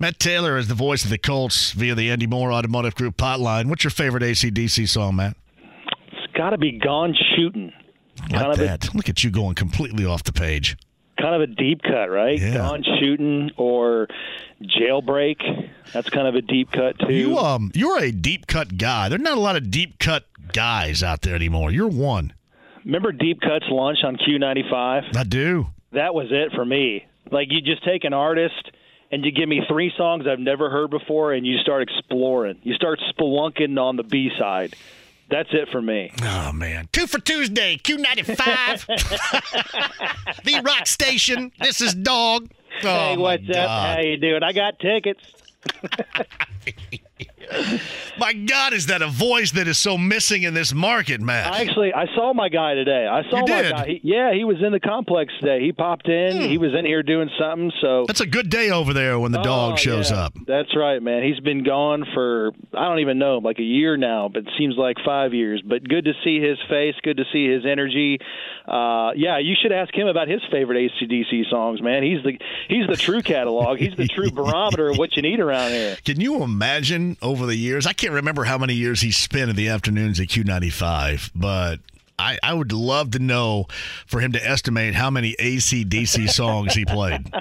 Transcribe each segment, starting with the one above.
Matt Taylor is the voice of the Colts via the Andy Moore Automotive Group hotline. What's your favorite ACDC song, Matt? It's got to be Gone Shooting. Like that. Look at you going completely off the page. Kind of a deep cut, right? Yeah. Gone Shooting or Jailbreak. That's kind of a deep cut, too. You um, you're a deep cut guy. There's not a lot of deep cut guys out there anymore. You're one. Remember Deep Cuts launch on Q95? I do. That was it for me. Like, you just take an artist and you give me three songs I've never heard before, and you start exploring. You start spelunking on the B side. That's it for me. Oh man, two for Tuesday, Q95, the rock station. This is dog. Oh, hey, what's up? God. How you doing? I got tickets. My God, is that a voice that is so missing in this market, Matt? I actually I saw my guy today. I saw You my did? guy. He, yeah, he was in the complex today. He popped in. He was in here doing something. So That's a good day over there when the dog Oh, shows yeah. up. That's right, man. He's been gone for I don't even know, like a year now, but it seems like five years. But good to see his face. Good to see his energy. Uh, yeah, you should ask him about his favorite ACDC songs, man. He's the he's the true catalog. He's the true barometer of what you need around here. Can you imagine over the years? I can't remember how many years he spent in the afternoons at Q95, but I, I would love to know for him to estimate how many ACDC songs he played.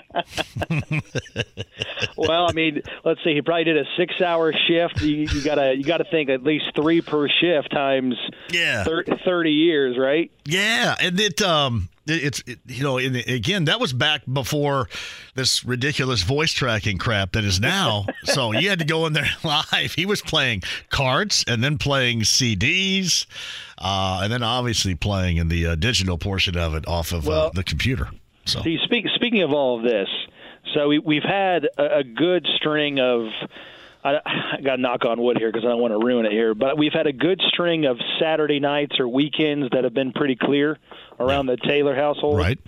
Well, I mean, let's see. He probably did a six-hour shift. You, you gotta you gotta think at least three per shift times Yeah. thir- thirty years, right? Yeah, and it um it- it's it, you know and again that was back before this ridiculous voice tracking crap that is now. so you had to go in there live. He was playing cards and then playing CDs, uh, and then obviously playing in the uh, digital portion of it off of uh, the computer. So See, speak, speaking of all of this, so we, we've had a, a good string of. I, I got to knock on wood here because I don't want to ruin it here, but we've had a good string of Saturday nights or weekends that have been pretty clear around the Taylor household. right,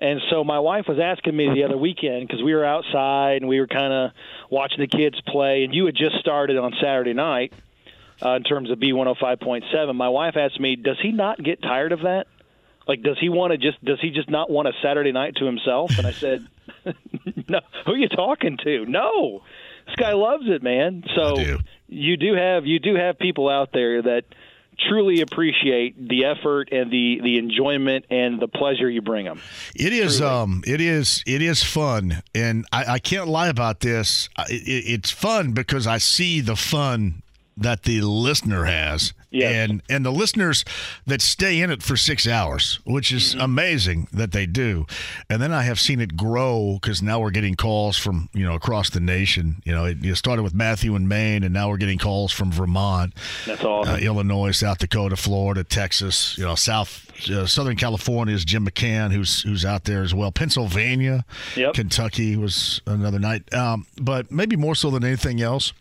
And so my wife was asking me the other weekend because we were outside and we were kind of watching the kids play, and you had just started on Saturday night uh, in terms of B105.7. My wife asked me, "Does he not get tired of that? Like, does he want to just does he just not want a Saturday night to himself?" And I said, "No, who are you talking to? No, this guy loves it, man. So do. you do have you do have people out there that." Truly appreciate the effort and the, the enjoyment and the pleasure you bring them. It is um it is it is fun and I, I can't lie about this. I- It, it's fun because I see the fun that the listener has. Yes. And and the listeners that stay in it for 6 hours, which is Mm-hmm. amazing that they do. And then I have seen it grow cuz now we're getting calls from, you know, across the nation. You know, it, it started with Matthew in Maine and now we're getting calls from Vermont That's awesome. uh, Illinois, South Dakota, Florida, Texas, you know, South uh, Southern California is Jim McCann, who's who's out there as well. Pennsylvania, Yep. Kentucky was another night, um, but maybe more so than anything else.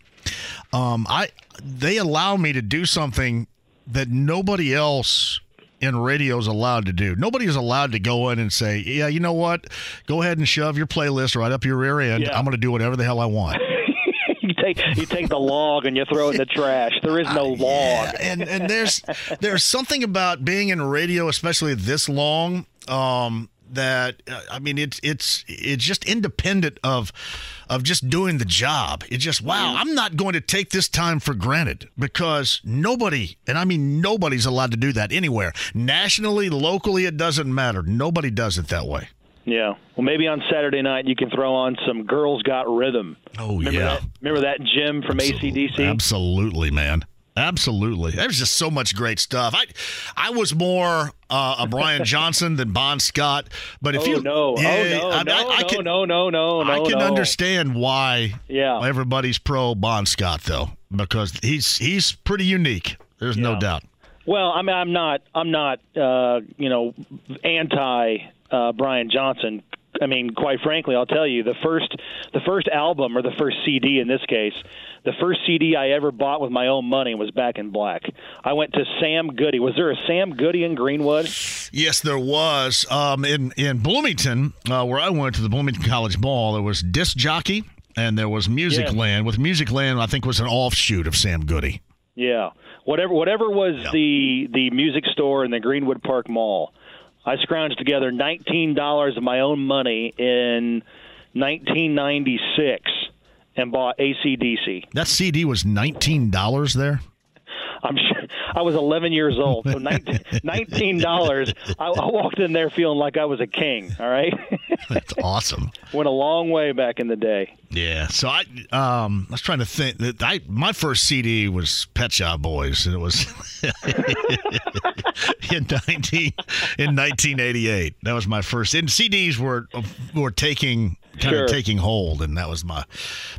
Um, I they allow me to do something that nobody else in radio is allowed to do. Nobody is allowed to go in and say, "Yeah, you know what? Go ahead and shove your playlist right up your rear end. Yeah. I'm going to do whatever the hell I want." you take you take the log and you throw it in the trash. There is no log. Yeah, and and there's there's something about being in radio, especially this long, um, that uh, I mean it's it's it's just independent of of just doing the job. It's just wow, I'm not going to take this time for granted because nobody, and I mean nobody's allowed to do that anywhere, nationally, locally, it doesn't matter. Nobody does it that way. Yeah. Well, maybe on Saturday night you can throw on some "Girls Got Rhythm." Oh Remember yeah. that? Remember that Jim from ACDC? Absolutely, man. Absolutely. There's just so much great stuff. I I was more uh, a Brian Johnson than Bon Scott, but if oh you no! Yeah, oh no! I, no! I, I no, can no! No! No! No! I can no. understand why Yeah. everybody's pro Bon Scott though because he's he's pretty unique. There's no doubt. Well, I mean, I'm not. I'm not. Uh, you know, anti uh, Brian Johnson. I mean, quite frankly, I'll tell you the first the first album or the first CD in this case, the first CD I ever bought with my own money was Back in Black. I went to Sam Goody. Was there a Sam Goody in Greenwood? Yes, there was. Um, in in Bloomington, uh, where I went to the Bloomington College Ball, there was Disc Jockey and there was Music Yeah. Land. With Music Land, I think was an offshoot of Sam Goody. Yeah, whatever whatever was the the music store in the Greenwood Park Mall. I scrounged together nineteen dollars of my own money in 1996 and bought ACDC. That CD was nineteen dollars there. I'm sure I was 11 years old, so 19 dollars. I, I walked in there feeling like I was a king. All right, That's awesome. went a long way back in the day. Yeah. So I um I was trying to think that I my first CD was Pet Shop Boys and it was in 19 in 1988. That was my first and CDs were were taking kind Sure. of taking hold and that was my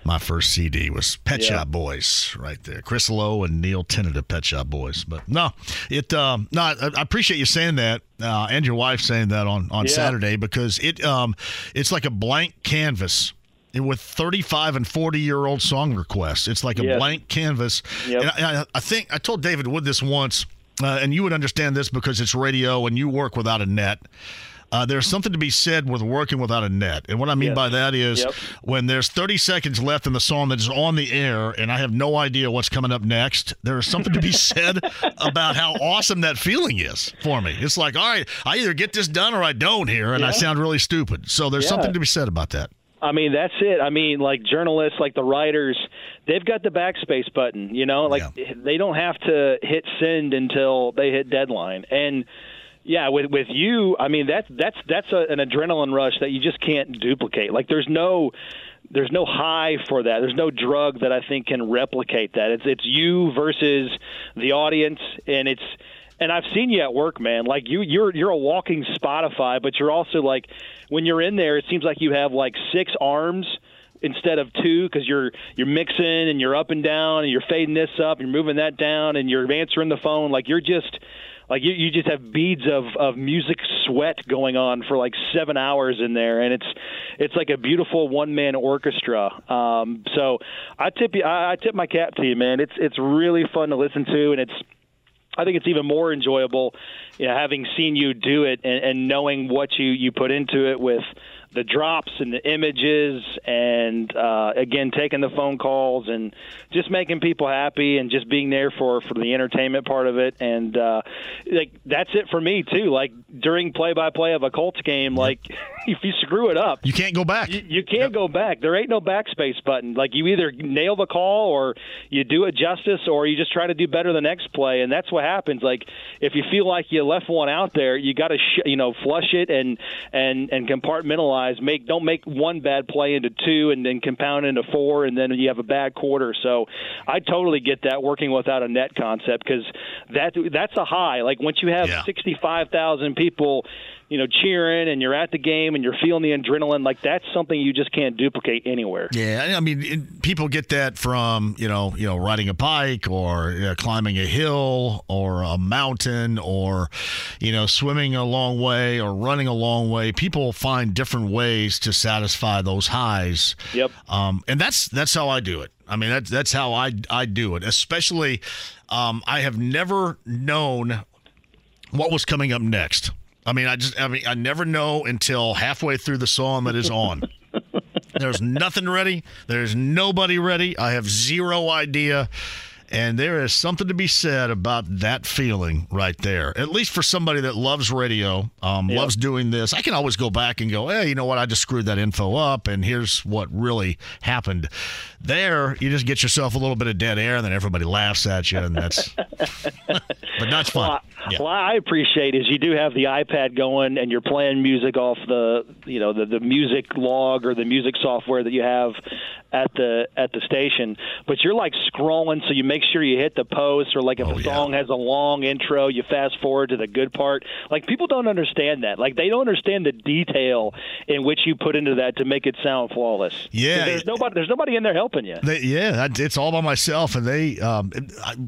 my first CD was Pet Yeah. Shop Boys right there. Chris Lowe and Neil Tennant of Pet Shop Boys. But no, it um no I, I appreciate you saying that uh, and your wife saying that on on Yeah. Saturday because it um it's like a blank canvas with 35 and 40 year old song requests. It's like a Yes. blank canvas. Yep. And I, I- I think I told David Wood this once, uh, and you would understand this because it's radio and you work without a net. Uh, there's something to be said with working without a net. And what I mean Yes. by that is Yep. when there's 30 seconds left in the song that is on the air and I have no idea what's coming up next, there is something to be said about how awesome that feeling is for me. It's like, all right, I either get this done or I don't here, and I sound really stupid. So there's Yeah. something to be said about that. I mean, that's it. I mean, like journalists, like the writers, they've got the backspace button. You know, like they don't have to hit send until they hit deadline. And yeah, with with you, I mean, that's that's that's a, an adrenaline rush that you just can't duplicate. Like there's no there's no high for that. There's no drug that I think can replicate that. It's it's you versus the audience, and it's and I've seen you at work, man. Like you, you're you're a walking Spotify, but you're also like when you're in there, it seems like you have like six arms instead of two because you're you're mixing and you're up and down and you're fading this up, you're moving that down, and you're answering the phone. Like you're just like you, you just have beads of, of music sweat going on for like seven hours in there, and it's it's like a beautiful one man orchestra. Um, so I tip you, I, I tip my cap to you, man. It's it's really fun to listen to, and it's I think it's even more enjoyable, you know, having seen you do it and, and knowing what you you put into it with the drops and the images, and uh, again taking the phone calls and just making people happy and just being there for for the entertainment part of it. And uh, like that's it for me too. Like during play by play of a Colts game, like if you screw it up, You can't go back. you, you can't go back. There ain't no backspace button. Like you either nail the call or you do it justice, or you just try to do better the next play, and that's what happens. Like if you feel like you left one out there, you got to sh- you know flush it and and and compartmentalize. Make don't make one bad play into two and then compound into four, and then you have a bad quarter. So I totally get that working without a net concept because that that's a high. Like once you have Yeah. sixty five thousand people you know, cheering and you're at the game and you're feeling the adrenaline, like that's something you just can't duplicate anywhere. Yeah, I mean, it, people get that from you know, you know, riding a bike or uh, climbing a hill or a mountain or you know, swimming a long way or running a long way. People find different ways to satisfy those highs. Yep. Um, and that's that's how I do it. I mean, that's that's how I I do it. Especially, um, I have never known what was coming up next. I mean, I just, I mean, I never know until halfway through the song that is on. There's nothing ready. There's nobody ready. I have zero idea. And there is something to be said about that feeling right there. At least for somebody that loves radio, um, loves doing this. I can always go back and go, hey, you know what? I just screwed that info up, and here's what really happened. There, you just get yourself a little bit of dead air, and then everybody laughs at you, and that's. but that's fun. Well, I, Yeah. well, I appreciate is you do have the iPad going and you're playing music off the you know the, the music log or the music software that you have at the at the station, but you're like scrolling so you make sure you hit the post or like if Oh, a yeah. song has a long intro, you fast forward to the good part. Like people don't understand that. Like they don't understand the detail in which you put into that to make it sound flawless. Yeah. there's nobody there's nobody in there helping you. They, yeah, it's all by myself, and they um,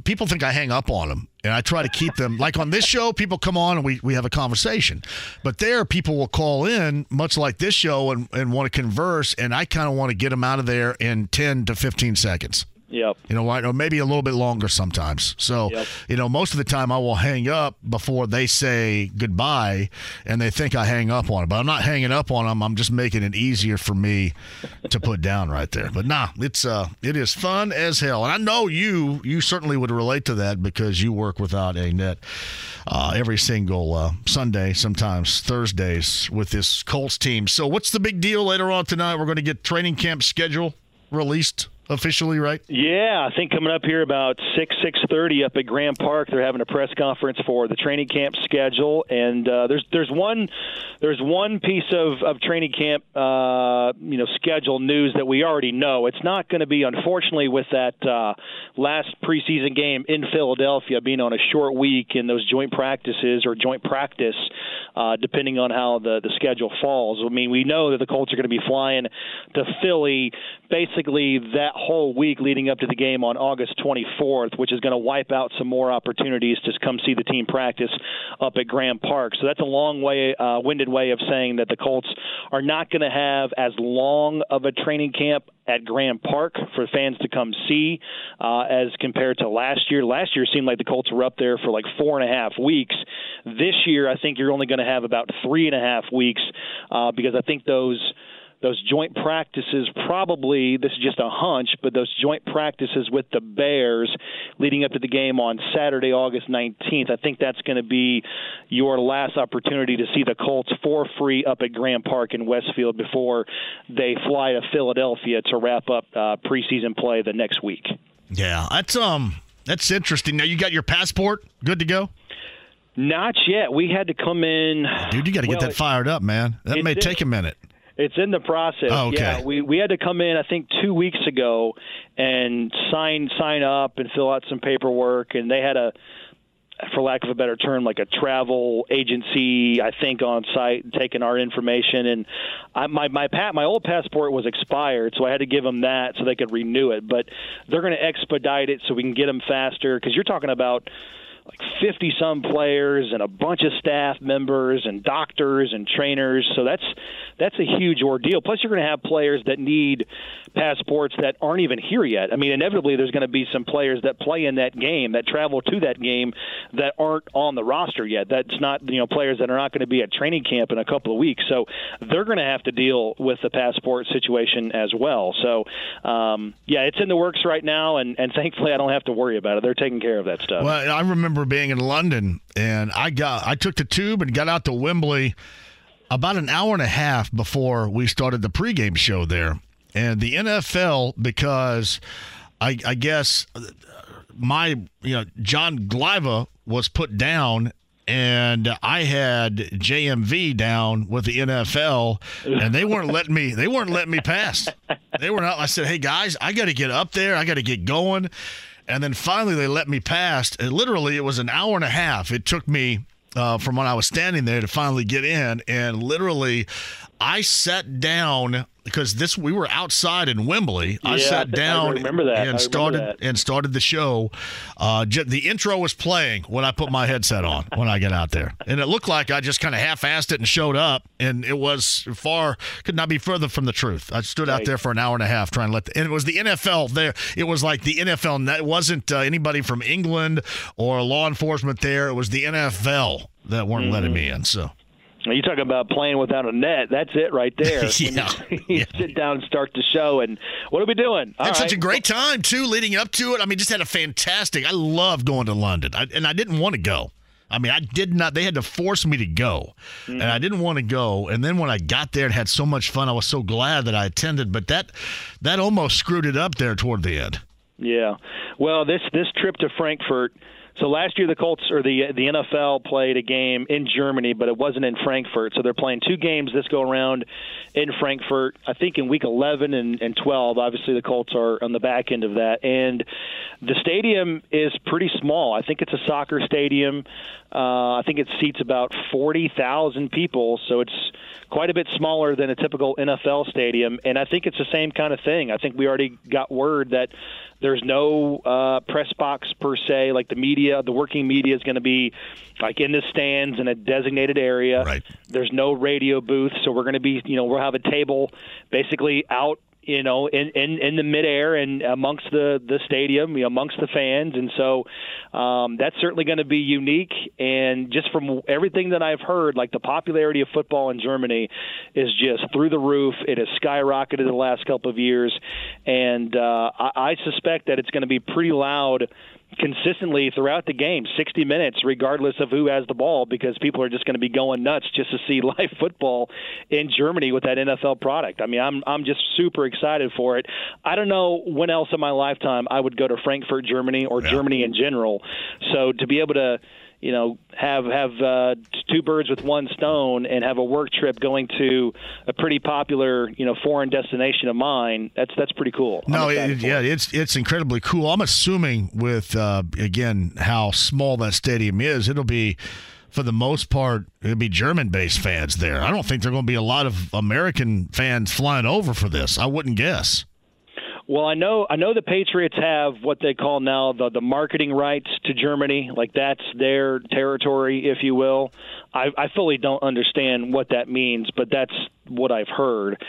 people think I hang up on them, and I try to keep them. like on this show, people come on and we, we have a conversation, but there people will call in, much like this show, and, and want to converse, and I kind of want to get them out of there in ten to fifteen seconds. Yep. You know what? Or maybe a little bit longer sometimes. So, Yep. you know, most of the time I will hang up before they say goodbye and they think I hang up on it. But I'm not hanging up on them. I'm just making it easier for me to put down right there. But nah, it's uh it is fun as hell. And I know you you certainly would relate to that because you work without a net uh, every single uh, Sunday, sometimes Thursdays with this Colts team. So what's the big deal later on tonight? We're going to get training camp schedule released officially, right? Yeah, I think coming up here about six six thirty up at Grand Park, they're having a press conference for the training camp schedule, and uh, there's there's one there's one piece of, of training camp uh, you know schedule news that we already know. It's not going to be unfortunately with that uh, last preseason game in Philadelphia being on a short week and those joint practices or joint practice, uh, depending on how the the schedule falls. I mean, we know that the Colts are going to be flying to Philly basically that whole week leading up to the game on August 24th, which is going to wipe out some more opportunities to come see the team practice up at Grand Park. So that's a long way, uh, winded way of saying that the Colts are not going to have as long of a training camp at Grand Park for fans to come see uh, as compared to last year. Last year seemed like the Colts were up there for like four and a half weeks. This year, I think you're only going to have about three and a half weeks uh, because I think those those joint practices probably this is just a hunch but those joint practices with the bears leading up to the game on saturday august 19th i think that's going to be your last opportunity to see the colts for free up at grand park in westfield before they fly to philadelphia to wrap up uh, preseason play the next week Yeah, that's um that's interesting. Now you got your passport good to go, not yet we had to come in dude. You got to get that fired up, man. That may did- take a minute. It's in the process. Oh, okay. Yeah, we we had to come in I think 2 weeks ago and sign sign up and fill out some paperwork and they had a for lack of a better term like a travel agency I think on site taking our information and I, my my pat my old passport was expired so I had to give them that so they could renew it but they're going to expedite it so we can get them faster cuz you're talking about 50 some players and a bunch of staff members and doctors and trainers. So that's that's a huge ordeal. Plus you're going to have players that need passports that aren't even here yet. I mean inevitably there's going to be some players that play in that game that travel to that game that aren't on the roster yet. That's not you know players that are not going to be at training camp in a couple of weeks. So they're going to have to deal with the passport situation as well. So um, yeah it's in the works right now and, and thankfully i don't have to worry about it. They're taking care of that stuff. Well, I remember being in London and I got I took the tube and got out to Wembley about an hour and a half before we started the pregame show there. And the NFL, because I, I guess my you know John Gliva was put down. And I had JMV down with the NFL, and they weren't letting me. They weren't letting me pass. They were not. I said, "Hey guys, I got to get up there. I got to get going." And then finally, they let me pass. And literally, it was an hour and a half. It took me uh, from when I was standing there to finally get in. And literally, I sat down because this we were outside in Wembley. I Yeah, I sat think I down remember that. And started that. and started the show. Uh, j- the intro was playing when I put my headset on when I get out there, and it looked like I just kind of half-assed it and showed up, and it was far could not be further from the truth. I stood out there for an hour and a half trying to let, the, and it was the NFL there. It was like the NFL. and It wasn't uh, anybody from England or law enforcement there. It was the NFL that weren't letting me in. So. You talk about playing without a net. That's it right there. Yeah. You, you sit down and start the show, and what are we doing? All had such a great time too, leading up to it. I mean, just had a fantastic. I love going to London, I, and I didn't want to go. I mean, I did not. They had to force me to go, mm. and I didn't want to go. And then when I got there and had so much fun, I was so glad that I attended. But that that almost screwed it up there toward the end. Yeah. Well, this this trip to Frankfurt. So last year the Colts or the the NFL played a game in Germany, but it wasn't in Frankfurt. So they're playing two games this go around in Frankfurt. I think in week 11 and, and 12. Obviously the Colts are on the back end of that, and the stadium is pretty small. I think it's a soccer stadium. Uh, I think it seats about 40,000 people, so it's quite a bit smaller than a typical NFL stadium. And I think it's the same kind of thing. I think we already got word that there's no uh, press box per se, like the media the working media, is going to be like in the stands in a designated area. Right. There's no radio booth, so we're going to be, you know, we'll have a table basically out you know, in, in, in the midair and amongst the, the stadium, you know, amongst the fans. And so um, that's certainly going to be unique. And just from everything that I've heard, like the popularity of football in Germany is just through the roof. It has skyrocketed the last couple of years. And uh, I, I suspect that it's going to be pretty loud consistently throughout the game, 60 minutes, regardless of who has the ball, because people are just going to be going nuts just to see live football in Germany with that NFL product. I mean, I'm I'm just super excited for it. I don't know when else in my lifetime I would go to Frankfurt, Germany, or yeah. Germany in general. So to be able to you know have have uh, two birds with one stone and have a work trip going to a pretty popular you know foreign destination of mine that's that's pretty cool no it, yeah it. it's it's incredibly cool i'm assuming with uh, again how small that stadium is it'll be for the most part, it'll be German based fans there. I don't think there are going to be a lot of American fans flying over for this. I wouldn't guess. Well, I know I know the Patriots have what they call now the the marketing rights to Germany, like that's their territory, if you will. I, I fully don't understand what that means, but that's what I've heard.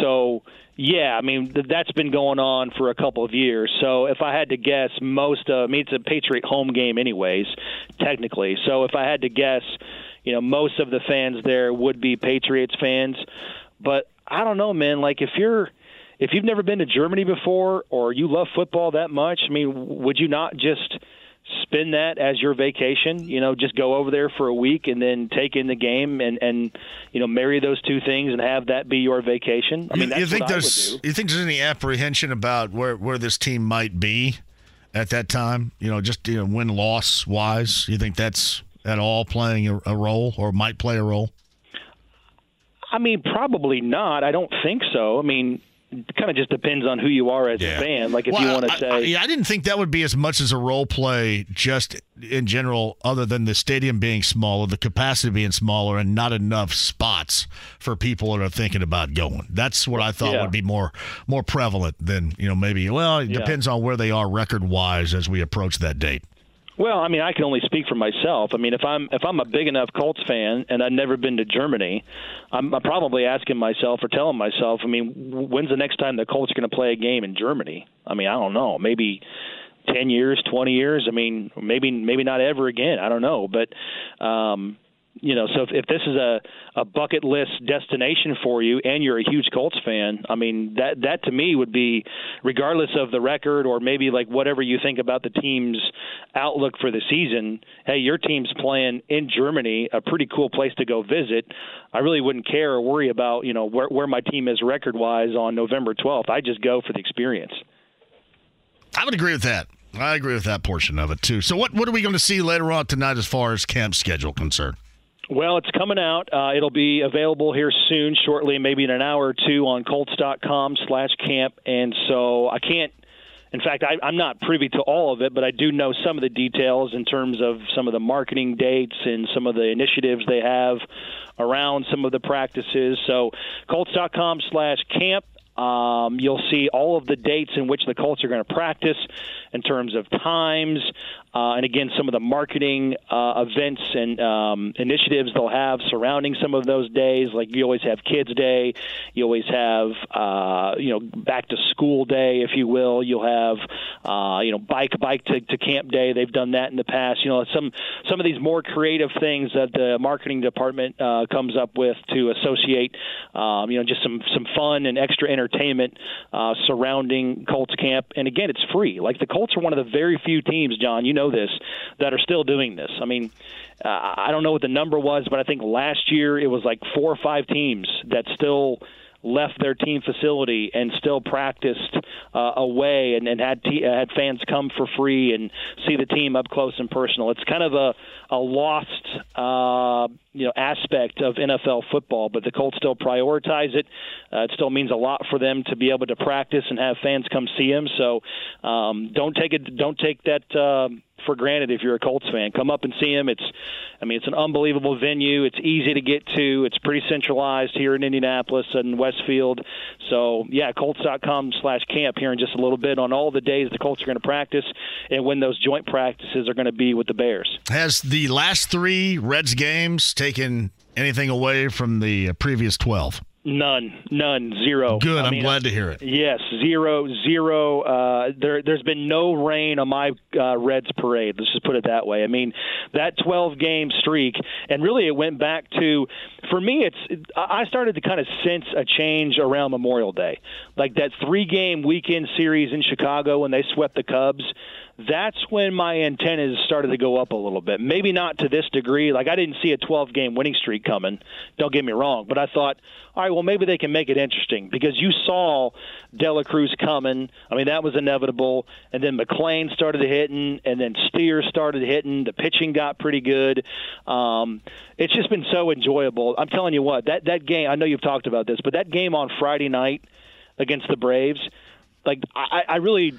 So, yeah, I mean th- that's been going on for a couple of years. So, if I had to guess, most uh, I mean it's a Patriot home game, anyways, technically. So, if I had to guess, you know, most of the fans there would be Patriots fans, but I don't know, man. Like if you're if you've never been to Germany before or you love football that much, I mean, would you not just spend that as your vacation? You know, just go over there for a week and then take in the game and and you know marry those two things and have that be your vacation. I mean, you, you think there's you think there's any apprehension about where where this team might be at that time? You know, just you know, win loss wise. You think that's at all playing a, a role or might play a role? I mean, probably not. I don't think so. I mean, kind of just depends on who you are as yeah. a fan. Like if well, you want to say, I, yeah, I didn't think that would be as much as a role play, just in general, other than the stadium being smaller, the capacity being smaller, and not enough spots for people that are thinking about going. That's what I thought yeah. would be more more prevalent than you know maybe. Well, it yeah. depends on where they are record wise as we approach that date. Well, I mean, I can only speak for myself. I mean, if I'm if I'm a big enough Colts fan and I've never been to Germany, I'm, I'm probably asking myself or telling myself, I mean, when's the next time the Colts are going to play a game in Germany? I mean, I don't know, maybe ten years, twenty years. I mean, maybe maybe not ever again. I don't know, but um, you know, so if, if this is a, a bucket list destination for you and you're a huge Colts fan, I mean, that, that to me would be, regardless of the record or maybe like whatever you think about the team's outlook for the season, hey, your team's playing in Germany, a pretty cool place to go visit. I really wouldn't care or worry about, you know, where, where my team is record wise on November 12th. I just go for the experience. I would agree with that. I agree with that portion of it too. So, what what are we going to see later on tonight as far as camp schedule concerned? Well, it's coming out. Uh, it'll be available here soon, shortly, maybe in an hour or two on Colts.com slash camp. And so I can't, in fact, I, I'm not privy to all of it, but I do know some of the details in terms of some of the marketing dates and some of the initiatives they have around some of the practices. So Colts.com slash camp. Um, you'll see all of the dates in which the Colts are going to practice in terms of times, uh, and again, some of the marketing uh, events and um, initiatives they'll have surrounding some of those days. Like you always have Kids Day, you always have uh, you know Back to School Day, if you will. You'll have uh, you know Bike Bike to, to Camp Day. They've done that in the past. You know some some of these more creative things that the marketing department uh, comes up with to associate um, you know just some some fun and extra entertainment uh, surrounding Colts Camp. And again, it's free. Like the Colts are one of the very few teams, John. You know know this that are still doing this. I mean, uh, I don't know what the number was, but I think last year it was like four or five teams that still left their team facility and still practiced uh, away and, and had t- had fans come for free and see the team up close and personal. It's kind of a a lost uh, you know aspect of NFL football, but the Colts still prioritize it. Uh, it still means a lot for them to be able to practice and have fans come see them. So um, don't take it don't take that. Uh, for granted if you're a Colts fan. Come up and see them. It's, I mean, it's an unbelievable venue. It's easy to get to. It's pretty centralized here in Indianapolis and Westfield. So yeah, Colts.com slash camp here in just a little bit on all the days the Colts are going to practice and when those joint practices are going to be with the Bears. Has the last three Reds games taken anything away from the previous twelve? None, none, zero. Good. I I'm mean, glad to hear it. Yes, zero, zero. Uh, there, there's been no rain on my uh, Reds parade. Let's just put it that way. I mean, that 12 game streak, and really it went back to, for me, it's. I started to kind of sense a change around Memorial Day, like that three game weekend series in Chicago when they swept the Cubs that's when my antennas started to go up a little bit. Maybe not to this degree. Like I didn't see a 12 game winning streak coming. Don't get me wrong, but I thought, all right, well maybe they can make it interesting because you saw De La Cruz coming. I mean that was inevitable, and then McLain started hitting, and then Steer started hitting. The pitching got pretty good. Um, it's just been so enjoyable. I'm telling you what that that game. I know you've talked about this, but that game on Friday night against the Braves like I, I really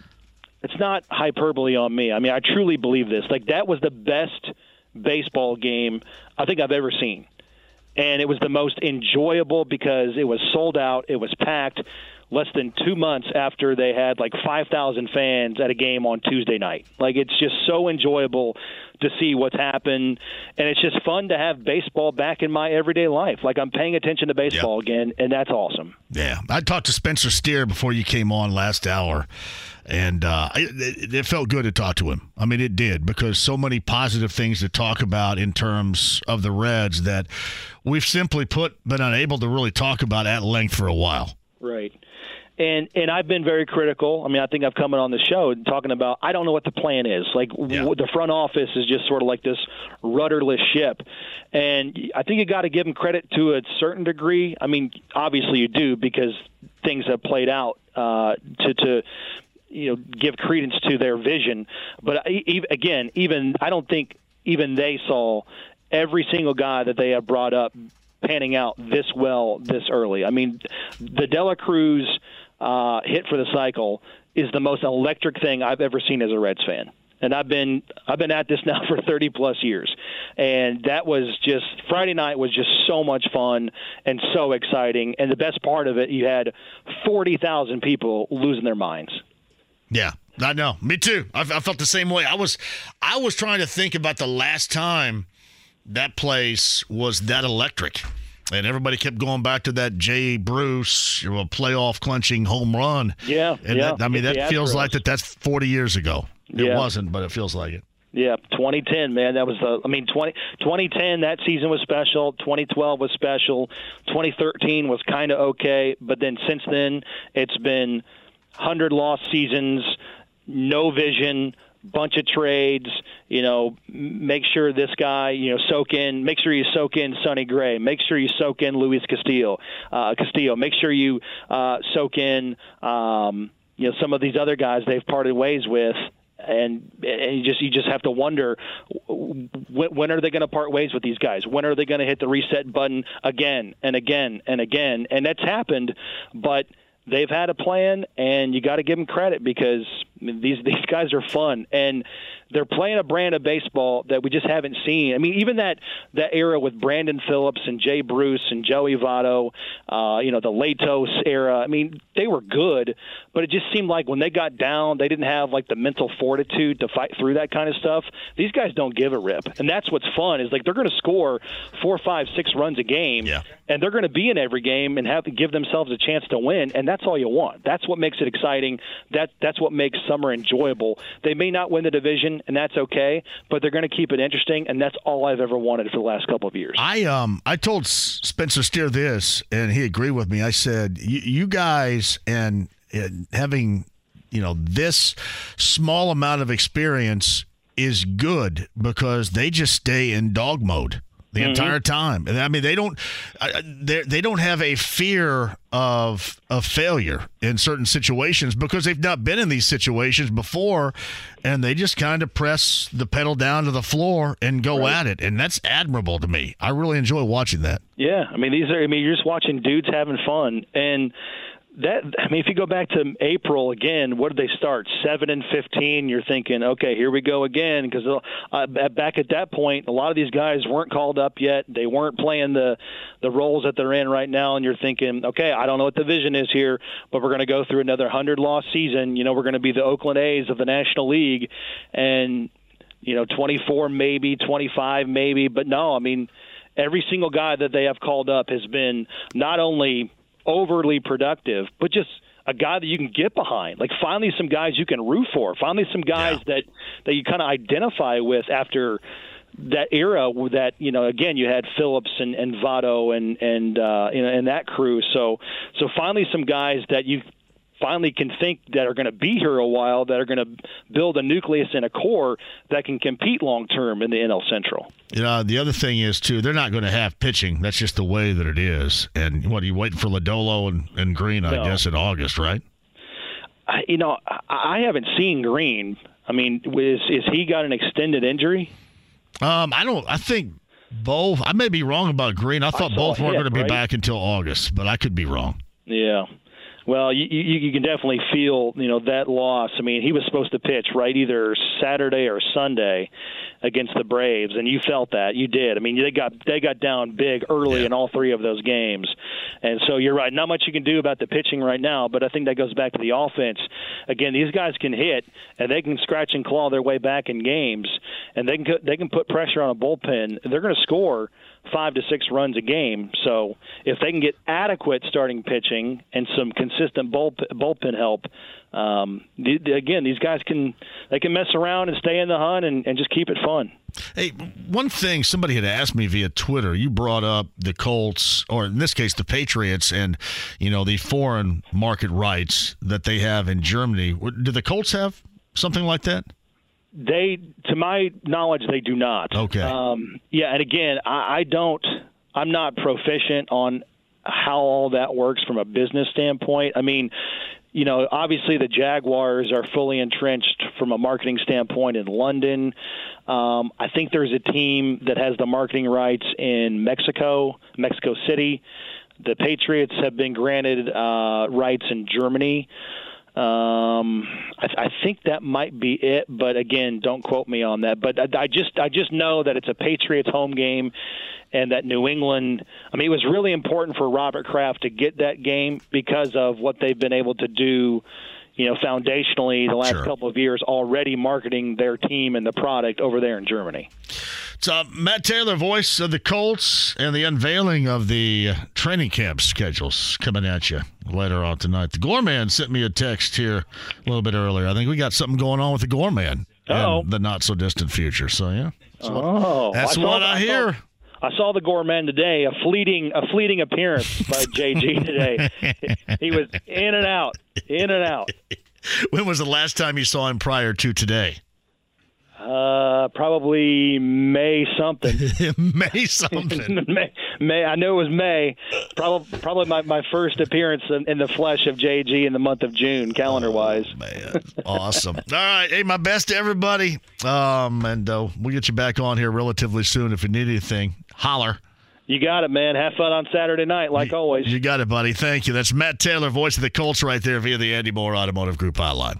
it's not hyperbole on me. I mean, I truly believe this. Like that was the best baseball game I think I've ever seen. And it was the most enjoyable because it was sold out, it was packed less than 2 months after they had like 5,000 fans at a game on Tuesday night. Like it's just so enjoyable to see what's happened and it's just fun to have baseball back in my everyday life. Like I'm paying attention to baseball yep. again and that's awesome. Yeah. I talked to Spencer Steer before you came on last hour and uh, it, it, felt good to talk to him. I mean, it did because so many positive things to talk about in terms of the Reds that we've simply put been unable to really talk about at length for a while. Right. And and I've been very critical. I mean, I think I've come on the show talking about I don't know what the plan is. Like yeah. w- the front office is just sort of like this rudderless ship, and I think you got to give them credit to a certain degree. I mean, obviously you do because things have played out uh, to to you know give credence to their vision. But again, even I don't think even they saw every single guy that they have brought up panning out this well this early. I mean, the De La Cruz uh, hit for the cycle is the most electric thing I've ever seen as a Reds fan. And I've been I've been at this now for 30 plus years, and that was just Friday night was just so much fun and so exciting. And the best part of it, you had 40,000 people losing their minds. Yeah, I know. Me too. I, I, felt the same way. I was, I was trying to think about the last time that place was that electric, and everybody kept going back to that Jay Bruce playoff clinching home run. Yeah, and yeah. That, I mean, that feels like that. That's forty years ago. It yeah. wasn't, but it feels like it. Yeah, 2010, man. That was the. I mean, 20, 2010. That season was special. 2012 was special. 2013 was kind of okay, but then since then, it's been hundred loss seasons, no vision, bunch of trades. You know, make sure this guy, you know, soak in. Make sure you soak in Sonny Gray. Make sure you soak in Luis Castillo. Uh, Castillo. Make sure you uh, soak in. Um, you know, some of these other guys they've parted ways with. And, and you just you just have to wonder when, when are they going to part ways with these guys? When are they going to hit the reset button again and again and again? And that's happened, but they've had a plan, and you got to give them credit because these these guys are fun. And they're playing a brand of baseball that we just haven't seen. I mean, even that that era with Brandon Phillips and Jay Bruce and Joey Votto, uh, you know, the Latos era. I mean, they were good, but it just seemed like when they got down, they didn't have like the mental fortitude to fight through that kind of stuff. These guys don't give a rip, and that's what's fun. Is like they're going to score four, five, six runs a game, yeah. and they're going to be in every game and have to give themselves a chance to win, and that's all you want. That's what makes it exciting. That that's what makes summer enjoyable. They may not win the division, and that's okay, but they're going to keep it interesting, and that's all I've ever wanted for the last couple of years. I um I told Spencer Steer this, and he agreed with me. I said, "You guys and, and having you know this small amount of experience." is good because they just stay in dog mode the mm-hmm. entire time. And I mean, they don't they they don't have a fear of of failure in certain situations because they've not been in these situations before, and they just kind of press the pedal down to the floor and go right. at it, and that's admirable to me. I really enjoy watching that. Yeah, I mean, these are. I mean, you're just watching dudes having fun and that I mean, if you go back to April again, what did they start? Seven and fifteen. You're thinking, okay, here we go again, because uh, back at that point, a lot of these guys weren't called up yet. They weren't playing the the roles that they're in right now, and you're thinking, okay, I don't know what the vision is here, but we're going to go through another hundred loss season. You know, we're going to be the Oakland A's of the National League, and you know, 24 maybe, 25 maybe, but no, I mean, every single guy that they have called up has been not only overly productive, but just a guy that you can get behind. Like finally some guys you can root for. Finally some guys yeah. that that you kind of identify with after that era that you know again you had Phillips and, and Votto and and uh, you know and that crew. So so finally some guys that you finally can think that are going to be here a while, that are going to build a nucleus and a core that can compete long term in the NL Central. Know, the other thing is too, they're not going to have pitching. That's just the way that it is. And what are you waiting for Lodolo and, and Greene? I no. guess in August, right? I, you know, I haven't seen Greene. I mean, is is he got an extended injury? Um, I don't. I think both. I may be wrong about Greene. I thought I both weren't going to be right? back until August, but I could be wrong. Yeah. Well, you, you, you can definitely feel, you know, that loss. I mean, he was supposed to pitch right either Saturday or Sunday against the Braves, and you felt that. You did. I mean, they got they got down big early yeah. in all three of those games, and so you're right. Not much you can do about the pitching right now, but I think that goes back to the offense. Again, these guys can hit, and they can scratch and claw their way back in games, and they can they can put pressure on a bullpen. They're going to score five to six runs a game. So if they can get adequate starting pitching and some consistent bullpen help, um, again, these guys can they can mess around and stay in the hunt and, and just keep it fun. Hey, one thing somebody had asked me via Twitter. You brought up the Colts, or in this case, the Patriots, and you know the foreign market rights that they have in Germany. Do the Colts have something like that? They, to my knowledge, they do not. Okay. Um, yeah, and again, I, I don't. I'm not proficient on how all that works from a business standpoint. I mean, you know, obviously the Jaguars are fully entrenched from a marketing standpoint in London. Um, I think there's a team that has the marketing rights in Mexico, Mexico City. The Patriots have been granted uh, rights in Germany. Um, I, I think that might be it, but again, don't quote me on that. But I, I just I just know that it's a Patriots home game, and that New England. I mean, it was really important for Robert Kraft to get that game because of what they've been able to do you know, foundationally the last sure. couple of years already marketing their team and the product over there in Germany. Uh, Matt Taylor, voice of the Colts, and the unveiling of the training camp schedules coming at you later on tonight. The Gorman sent me a text here a little bit earlier. I think we got something going on with the Gorman in the not so distant future. So yeah, that's oh, what, that's what I, I hear. I saw the Gorman today, a fleeting a fleeting appearance by JG today. he was in and out, in and out. When was the last time you saw him prior to today? Uh, probably May something. May something. May, May. I know it was May. Probably, probably my, my first appearance in, in the flesh of JG in the month of June, calendar wise. Oh, man, awesome. All right, hey, my best to everybody. Um, and uh, we'll get you back on here relatively soon if you need anything. Holler. You got it, man. Have fun on Saturday night, like you, always. You got it, buddy. Thank you. That's Matt Taylor, voice of the Colts, right there via the Andy Moore Automotive Group hotline.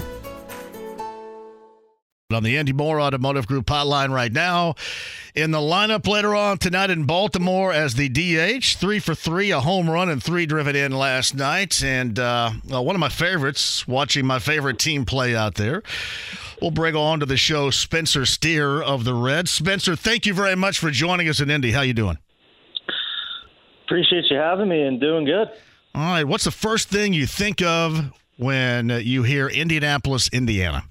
on the Andy Moore Automotive Group hotline right now. In the lineup later on tonight in Baltimore as the DH, three for three, a home run and three driven in last night. And uh, well, one of my favorites, watching my favorite team play out there. We'll bring on to the show Spencer Steer of the Reds. Spencer, thank you very much for joining us in Indy. How you doing? Appreciate you having me and doing good. All right. What's the first thing you think of when you hear Indianapolis, Indiana?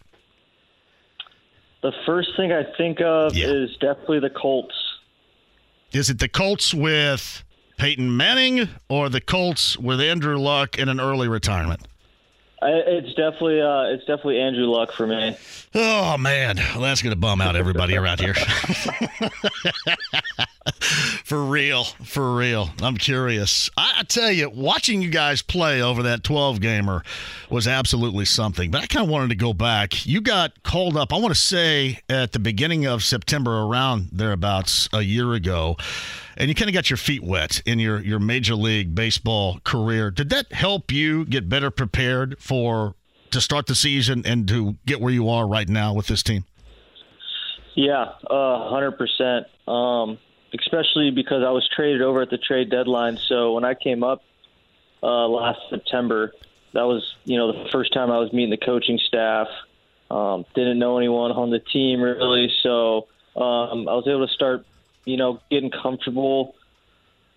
The first thing I think of yeah. is definitely the Colts. Is it the Colts with Peyton Manning or the Colts with Andrew Luck in an early retirement? I, it's definitely uh, it's definitely Andrew Luck for me. Oh man, well, that's gonna bum out everybody around here. for real, for real. I'm curious. I, I, tell you, watching you guys play over that 12 gamer was absolutely something. But I kind of wanted to go back. You got called up. I want to say at the beginning of September, around thereabouts a year ago and you kind of got your feet wet in your your major league baseball career. Did that help you get better prepared for to start the season and to get where you are right now with this team? Yeah, hundred uh, percent. Um, especially because I was traded over at the trade deadline. So when I came up uh, last September, that was you know the first time I was meeting the coaching staff. Um, didn't know anyone on the team really, so um, I was able to start you know, getting comfortable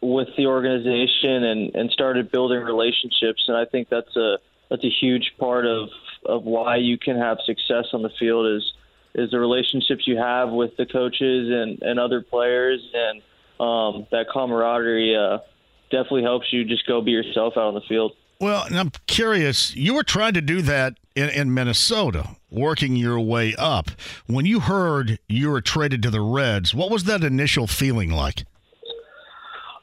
with the organization and, and started building relationships. And I think that's a that's a huge part of, of why you can have success on the field is is the relationships you have with the coaches and, and other players and um, that camaraderie uh, definitely helps you just go be yourself out on the field. Well, and I'm curious, you were trying to do that in, in Minnesota, working your way up. When you heard you were traded to the Reds, what was that initial feeling like?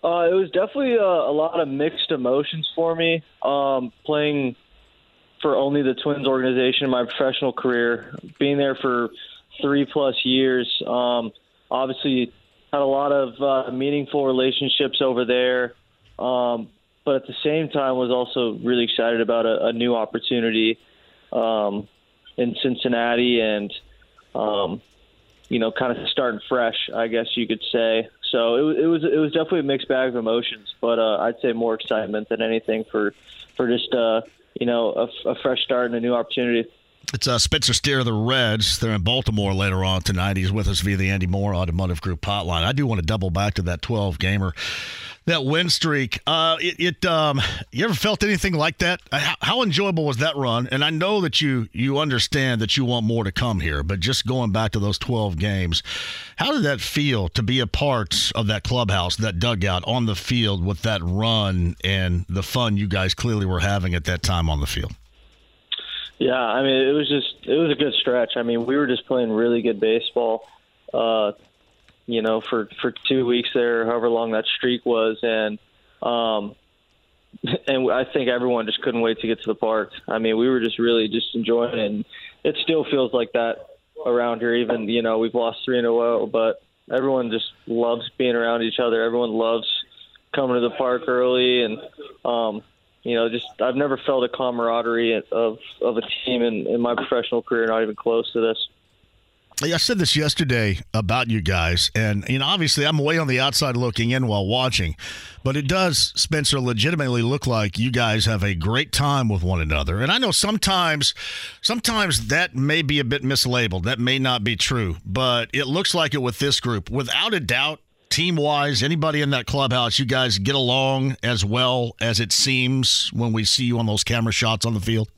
Uh, it was definitely a, a, lot of mixed emotions for me. Um, playing for only the Twins organization in my professional career, being there for three plus years, um, obviously had a lot of uh, meaningful relationships over there. Um, but at the same time, was also really excited about a, a new opportunity um, in Cincinnati and, um, you know, kind of starting fresh, I guess you could say. So it, it was it was definitely a mixed bag of emotions, but uh, I'd say more excitement than anything for for just uh, you know a, a fresh start and a new opportunity. It's uh, Spencer Steer of the Reds. They're in Baltimore later on tonight. He's with us via the Andy Moore Automotive Group hotline. I do want to double back to that 12 gamer that win streak. Uh, it, it um, you ever felt anything like that? Uh, how, how, enjoyable was that run? And I know that you you understand that you want more to come here, but just going back to those twelve games, how did that feel to be a part of that clubhouse, that dugout on the field with that run and the fun you guys clearly were having at that time on the field? Yeah, I mean, it was just it was a good stretch. I mean, we were just playing really good baseball. Uh, you know, for for two weeks there, however long that streak was, and um, and I think everyone just couldn't wait to get to the park. I mean, we were just really just enjoying it. And it still feels like that around here. Even you know, we've lost three in a row, but everyone just loves being around each other. Everyone loves coming to the park early, and um, you know, just I've never felt a camaraderie of of a team in, in my professional career, not even close to this. I said this yesterday about you guys, and you know, obviously, I'm way on the outside looking in while watching, but it does, Spencer, legitimately look like you guys have a great time with one another. And I know sometimes, sometimes that may be a bit mislabeled. That may not be true, but it looks like it with this group. Without a doubt, team wise, anybody in that clubhouse, you guys get along as well as it seems when we see you on those camera shots on the field.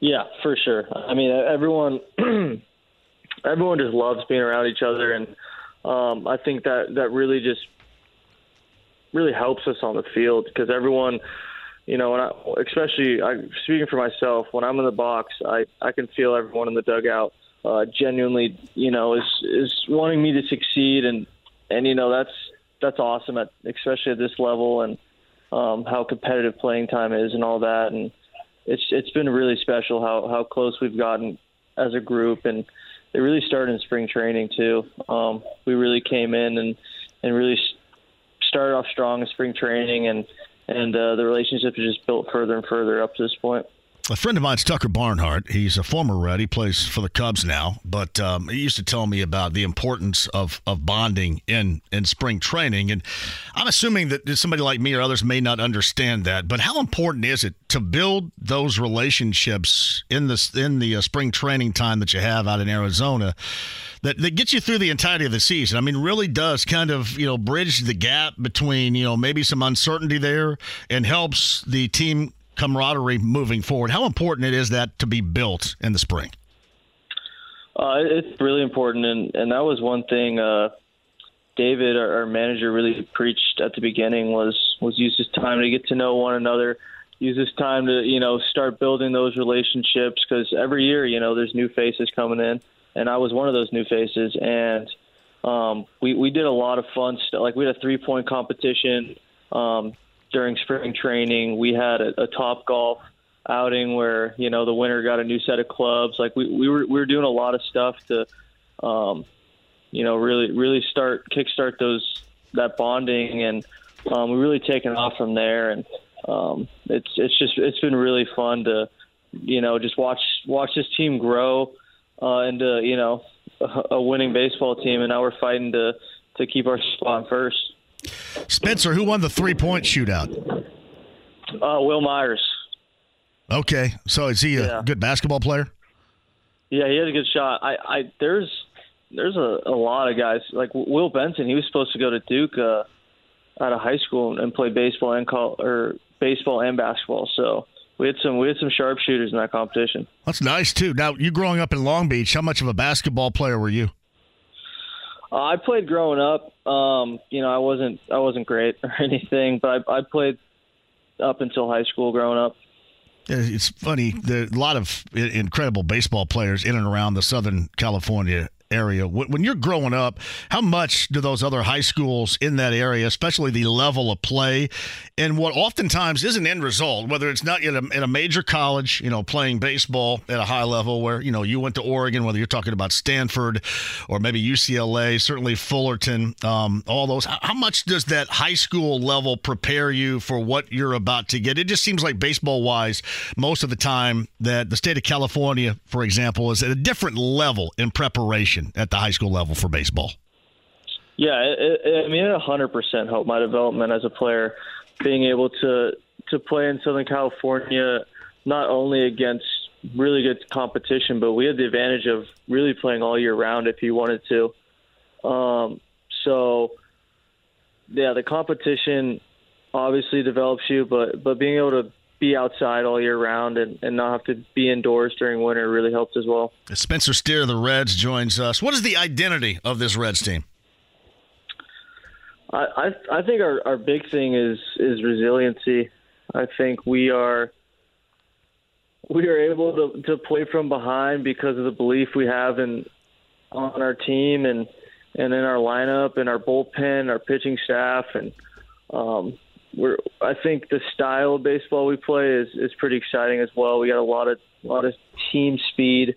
Yeah, for sure. I mean, everyone. everyone just loves being around each other, and um, I think that that really just really helps us on the field because everyone, you know, when I, especially I, speaking for myself, when I'm in the box, I I can feel everyone in the dugout uh, genuinely, you know, is is wanting me to succeed, and and you know that's that's awesome at especially at this level and um, how competitive playing time is and all that, and it's it's been really special how how close we've gotten as a group and it really started in spring training too. Um, we really came in and and really started off strong in spring training, and and uh, the relationship has just built further and further up to this point. A friend of mine's Tucker Barnhart. He's a former Red. He plays for the Cubs now, but um, he used to tell me about the importance of, of bonding in, in spring training. And I'm assuming that somebody like me or others may not understand that, but how important is it to build those relationships in the, in the uh, spring training time that you have out in Arizona? that, that gets you through the entirety of the season. I mean, really does kind of, you know, bridge the gap between, you know, maybe some uncertainty there and helps the team camaraderie moving forward. How important it is that to be built in the spring? Uh, it's really important, and and that was one thing. Uh, David, our, our manager, really preached at the beginning was was use this time to get to know one another, use this time to you know start building those relationships because every year you know there's new faces coming in, and I was one of those new faces, and um, we we did a lot of fun stuff. Like we had a three point competition um, during spring training. We had a, a top golf outing where you know the winner got a new set of clubs. Like we we were we were doing a lot of stuff to, um, you know, really really start kickstart those that bonding, and um, we really taken off from there. And um, it's it's just it's been really fun to, you know, just watch watch this team grow uh, into you know a, a winning baseball team, and now we're fighting to to keep our spot first. Spencer, who won the three point shootout? Uh, Wil Myers. Okay, so is he a Yeah. good basketball player? Yeah, he had a good shot. I, I there's there's a, a lot of guys like Will Benson. He was supposed to go to Duke uh, out of high school and play baseball and call or baseball and basketball. So we had some we had some sharpshooters in that competition. That's nice too. Now, you growing up in Long Beach, how much of a basketball player were you? Uh, I played growing up. Um, you know, I wasn't I wasn't great or anything, but I, I played up until high school growing up. It's funny. There a lot of incredible baseball players in and around the Southern California area. When you're growing up, how much do those other high schools in that area, especially the level of play, and what oftentimes is an end result, whether it's not in a, in a major college, you know, playing baseball at a high level, where you know you went to Oregon, whether you're talking about Stanford or maybe UCLA, certainly Fullerton, um, all those. How much does that high school level prepare you for what you're about to get? It just seems like baseball wise, most of the time that the state of California, for example, is at a different level in preparation at the high school level for baseball. Yeah, it, it, I mean, it 100% helped my development as a player, being able to to play in Southern California, not only against really good competition, but we had the advantage of really playing all year round if you wanted to. Um, so, yeah, the competition obviously develops you, but but being able to be outside all year round and, and not have to be indoors during winter really helps as well. Spencer Steer of the Reds joins us. What is the identity of this Reds team? I, I I think our, our big thing is is resiliency. I think we are we are able to, to play from behind because of the belief we have in on our team and and in our lineup and our bullpen, our pitching staff, and um, we're. I think the style of baseball we play is is pretty exciting as well. We got a lot of a lot of team speed,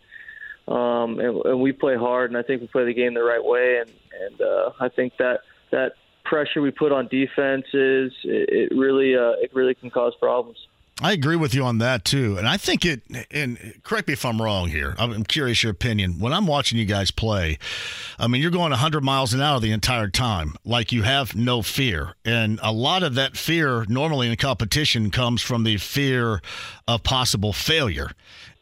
um, and, and we play hard. And I think we play the game the right way. And and uh, I think that that pressure we put on defenses, it, it really uh, it really can cause problems. I agree with you on that too, and I think it. And correct me if I'm wrong here. I'm curious your opinion. When I'm watching you guys play, I mean, you're going 100 miles an hour the entire time, like you have no fear, and a lot of that fear normally in competition comes from the fear of possible failure.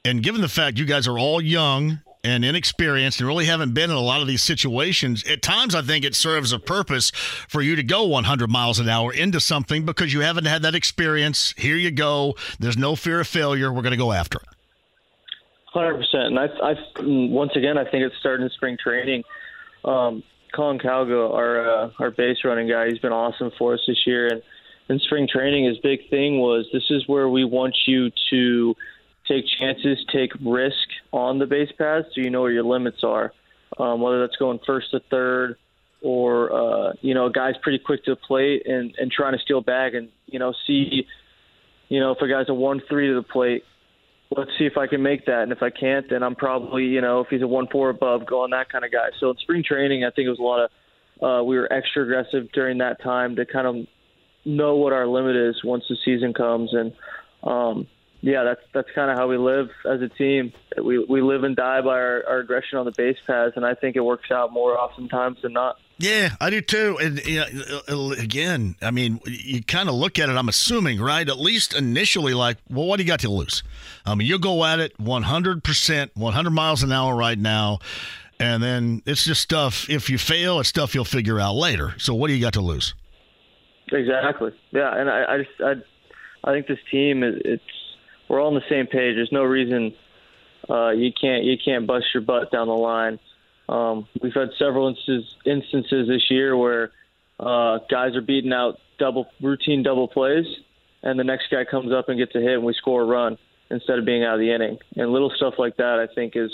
And given the fact you guys are all young and inexperienced and really haven't been in a lot of these situations, at times I think it serves a purpose for you to go 100 miles an hour into something because you haven't had that experience. Here you go. There's no fear of failure. We're going to go after it. Hundred percent, and I, I, once again, I think it started in spring training. Um, Collin Cowgill, our uh, our base running guy, he's been awesome for us this year. And in spring training, his big thing was this is where we want you to take chances, take risk on the base paths, so you know where your limits are. Um, whether that's going first to third, or uh, you know, a guy's pretty quick to the plate and and trying to steal bag, and you know, see, you know, if a guy's a one three to the plate, let's see if I can make that. And if I can't, then I'm probably, you know, if he's a one four above, go on that kind of guy. So in spring training, I think it was a lot of uh, we were extra aggressive during that time to kind of know what our limit is once the season comes. And um, yeah, that's that's kind of how we live as a team. We we live and die by our, our aggression on the base paths, and I think it works out more oftentimes than not. Yeah, I do too. And you know, uh, uh, again, I mean, you kind of look at it. I'm assuming, right? At least initially, like, well, what do you got to lose? I mean, you'll go at it 100 percent, 100 miles an hour right now, and then it's just stuff. If you fail, it's stuff you'll figure out later. So, what do you got to lose? Exactly. Yeah, and I I just I, I think this team is it's we're all on the same page. There's no reason uh, you can't you can't bust your butt down the line. Um, we've had several instances, instances this year where uh, guys are beating out double routine double plays, and the next guy comes up and gets a hit, and we score a run instead of being out of the inning. And little stuff like that, I think, is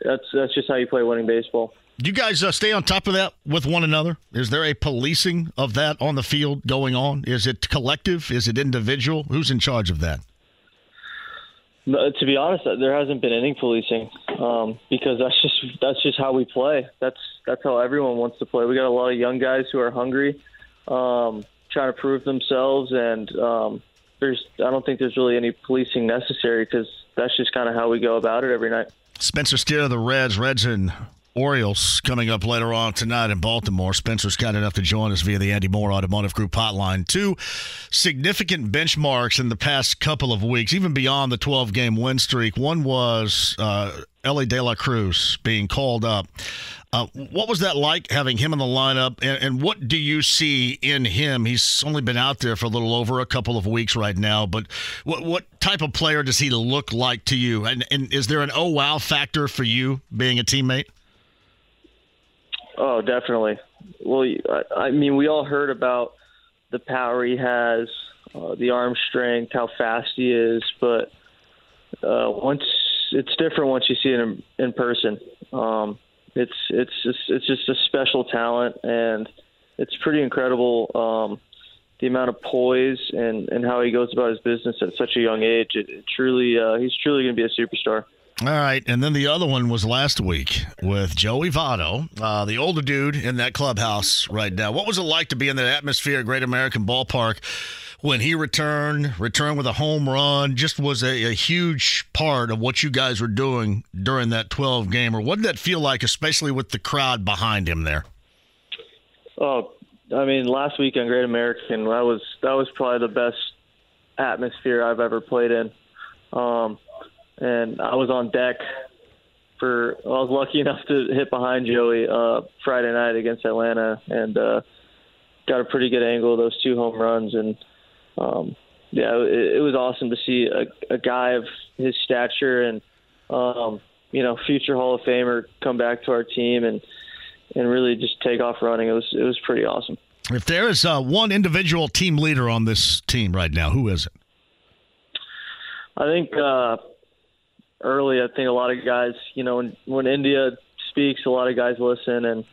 that's that's just how you play winning baseball. Do you guys uh, stay on top of that with one another? Is there a policing of that on the field going on? Is it collective? Is it individual? Who's in charge of that? To be honest, there hasn't been any policing um, because that's just that's just how we play. That's that's how everyone wants to play. We got a lot of young guys who are hungry, um, trying to prove themselves, and um, there's I don't think there's really any policing necessary because that's just kind of how we go about it every night. Spencer Steer of the Reds, Reds and Orioles coming up later on tonight in Baltimore. Spencer's kind enough to join us via the Andy Moore Automotive Group hotline. Two significant benchmarks in the past couple of weeks, even beyond the 12 game win streak. One was uh, Elly De La Cruz being called up. Uh, what was that like having him in the lineup, and, and, what do you see in him? He's only been out there for a little over a couple of weeks right now, but what what type of player does he look like to you? And, and is there an oh wow factor for you being a teammate? Oh, definitely. Well, I mean, we all heard about the power he has, uh, the arm strength, how fast he is, but uh, once it's different once you see it in, in person. Um, it's it's just it's just a special talent, and it's pretty incredible um, the amount of poise and and how he goes about his business at such a young age. It, it truly, uh, he's truly going to be a superstar. All right, and then the other one was last week with Joey Votto, uh, the older dude in that clubhouse right now. What was it like to be in that atmosphere at Great American Ballpark when he returned, returned with a home run? Just was a, a huge part of what you guys were doing during that 12 game. Or what did that feel like, especially with the crowd behind him there? Oh, I mean, last week on Great American, that was that was probably the best atmosphere I've ever played in. Um, and I was on deck for. Well, I was lucky enough to hit behind Joey uh, Friday night against Atlanta, and uh, got a pretty good angle of those two home runs. And um, yeah, it, it was awesome to see a, a guy of his stature and um, you know future Hall of Famer come back to our team and and really just take off running. It was it was pretty awesome. If there is uh, one individual team leader on this team right now, who is it? I think uh, early. I think a lot of guys, you know, when, when India speaks, a lot of guys listen, and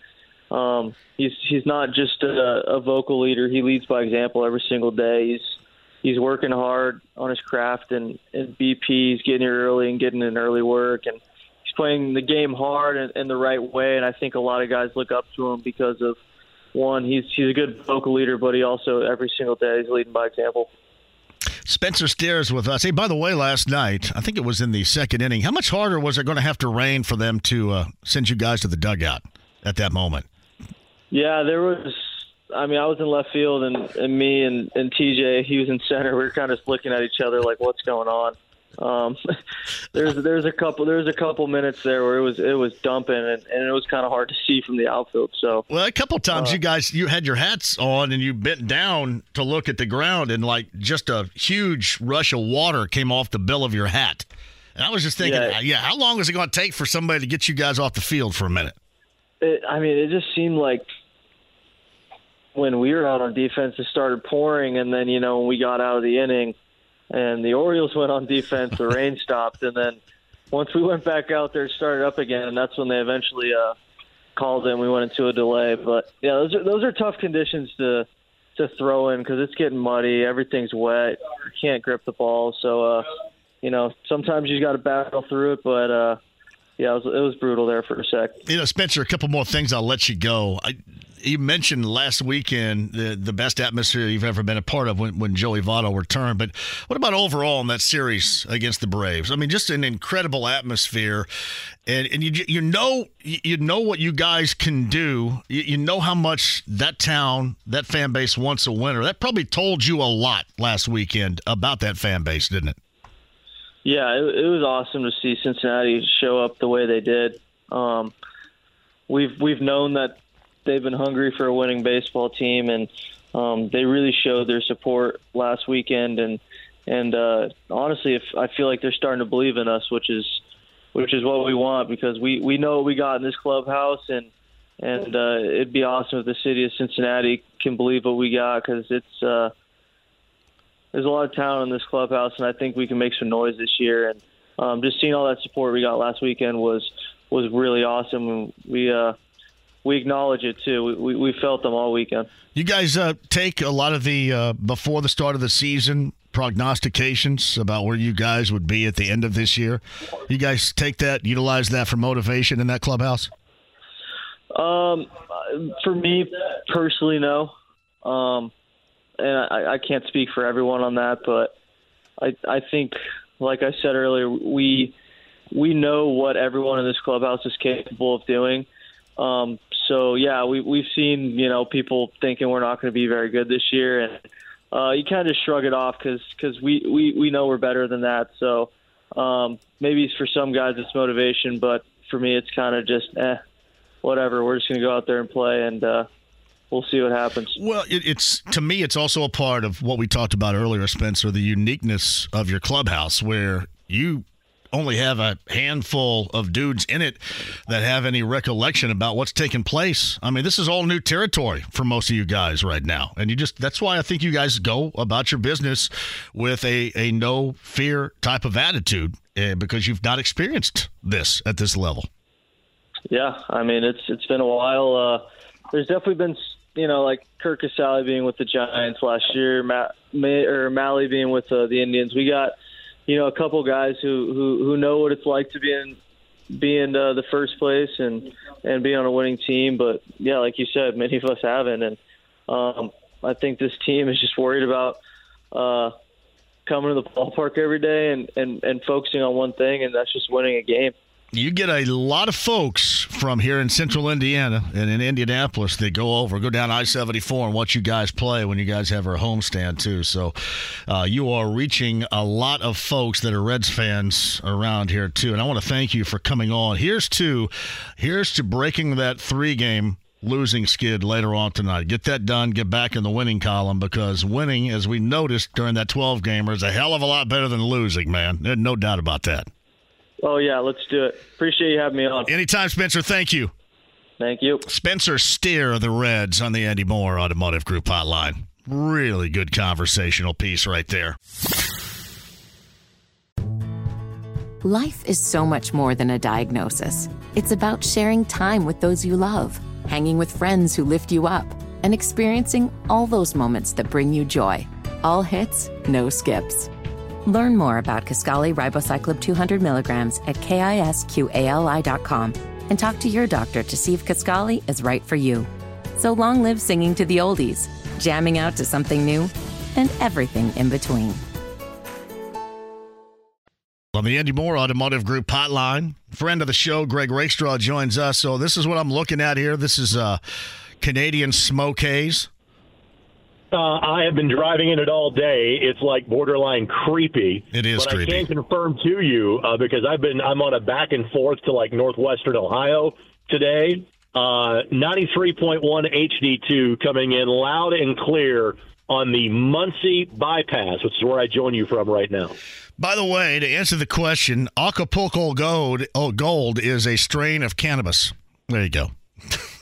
um, he's he's not just a, a vocal leader. He leads by example every single day. He's he's working hard on his craft and, and BP. He's getting here early and getting in early work, and he's playing the game hard and in the right way. And I think a lot of guys look up to him because of one, he's he's a good vocal leader, but he also every single day he's leading by example. Spencer Steers with us. Hey, by the way, last night, I think it was in the second inning, how much harder was it going to have to rain for them to uh, send you guys to the dugout at that moment? Yeah, there was. I mean, I was in left field, and, and me and, and TJ, he was in center. We were kind of looking at each other like, what's going on? Um, there's there's a couple there's a couple minutes there where it was it was dumping and, and it was kind of hard to see from the outfield. So well, a couple times uh, you guys you had your hats on and you bent down to look at the ground and like just a huge rush of water came off the bill of your hat. And I was just thinking, yeah, yeah how long is it going to take for somebody to get you guys off the field for a minute? It, I mean, it just seemed like when we were out on defense, it started pouring, and then you know when we got out of the inning and the Orioles went on defense. The rain stopped, and then once we went back out there, it started up again, and that's when they eventually uh, called in. We went into a delay, but yeah, those are those are tough conditions to to throw in because it's getting muddy, everything's wet, you can't grip the ball, so uh, you know sometimes you got to battle through it, but. uh yeah, it was, it was brutal there for a sec. You know, Spencer, a couple more things. I'll let you go. I, you mentioned last weekend the the best atmosphere you've ever been a part of when, when Joey Votto returned. But what about overall in that series against the Braves? I mean, just an incredible atmosphere, and and you you know you know what you guys can do. You, you know how much that town that fan base wants a winner. That probably told you a lot last weekend about that fan base, didn't it? Yeah, it, it was awesome to see Cincinnati show up the way they did. Um, we've we've known that they've been hungry for a winning baseball team, and um, they really showed their support last weekend. And and uh, honestly, if I feel like they're starting to believe in us, which is which is what we want because we we know what we got in this clubhouse and and uh, it'd be awesome if the city of Cincinnati can believe what we got because it's uh, there's a lot of talent in this clubhouse and I think we can make some noise this year and um, just seeing all that support we got last weekend was was really awesome and we uh, we acknowledge it too. We, we, we felt them all weekend. You guys uh, take a lot of the uh, before the start of the season prognostications about where you guys would be at the end of this year. You guys take that, utilize that for motivation in that clubhouse. Um, for me personally, no. Um, and I, I can't speak for everyone on that, but I I think, like I said earlier, we we know what everyone in this clubhouse is capable of doing. Um, so yeah, we we've seen you know people thinking we're not going to be very good this year, and uh, you kind of shrug it off because because we, we we know we're better than that. So um, maybe for some guys it's motivation, but for me it's kind of just eh, whatever. We're just going to go out there and play and. Uh, we'll see what happens. Well, it, it's to me, it's also a part of what we talked about earlier, Spencer, the uniqueness of your clubhouse, where you only have a handful of dudes in it that have any recollection about what's taking place. I mean, this is all new territory for most of you guys right now. And you just that's why I think you guys go about your business with a, a no fear type of attitude uh, because you've not experienced this at this level. Yeah, I mean, it's it's been a while. Uh, there's definitely been you know, like Curt Casali being with the Giants last year, Matt May, or Mahle being with uh, the Indians. We got you know, a couple guys who who who know what it's like to be in be in uh, the first place and and be on a winning team. But yeah, like you said, many of us haven't, and um, I think this team is just worried about uh, coming to the ballpark every day and, and and focusing on one thing, and that's just winning a game you get a lot of folks from here in central Indiana and in Indianapolis that go over, go down I 74 and watch you guys play when you guys have our homestand, too. So uh, you are reaching a lot of folks that are Reds fans around here, too. And I want to thank you for coming on. Here's to, here's to breaking that three game losing skid later on tonight. Get that done, get back in the winning column because winning, as we noticed during that 12 gamer, is a hell of a lot better than losing, man. No doubt about that. Oh, yeah, let's do it. Appreciate you having me on. Anytime, Spencer. Thank you. Thank you. Spencer Steer of the Reds on the Andy Moore Automotive Group hotline. Really good conversational piece right there. Life is so much more than a diagnosis. It's about sharing time with those you love, hanging with friends who lift you up, and experiencing all those moments that bring you joy. All hits, no skips. Learn more about Kisqali ribociclib 200 milligrams at kisqali.com and talk to your doctor to see if Kisqali is right for you. So long live singing to the oldies, jamming out to something new, and everything in between. On the Andy Moore Automotive Group hotline, friend of the show, Greg Rakestraw, joins us. So this is what I'm looking at here. This is uh, Canadian Smoke Haze. Uh, I have been driving in it all day. It's like borderline creepy. It is but creepy. I can't confirm to you uh, because I've been I'm on a back and forth to like northwestern Ohio today. Uh, 93.1 HD2 coming in loud and clear on the Muncie bypass, which is where I join you from right now. By the way, to answer the question, Acapulco Gold, oh, Gold is a strain of cannabis. There you go.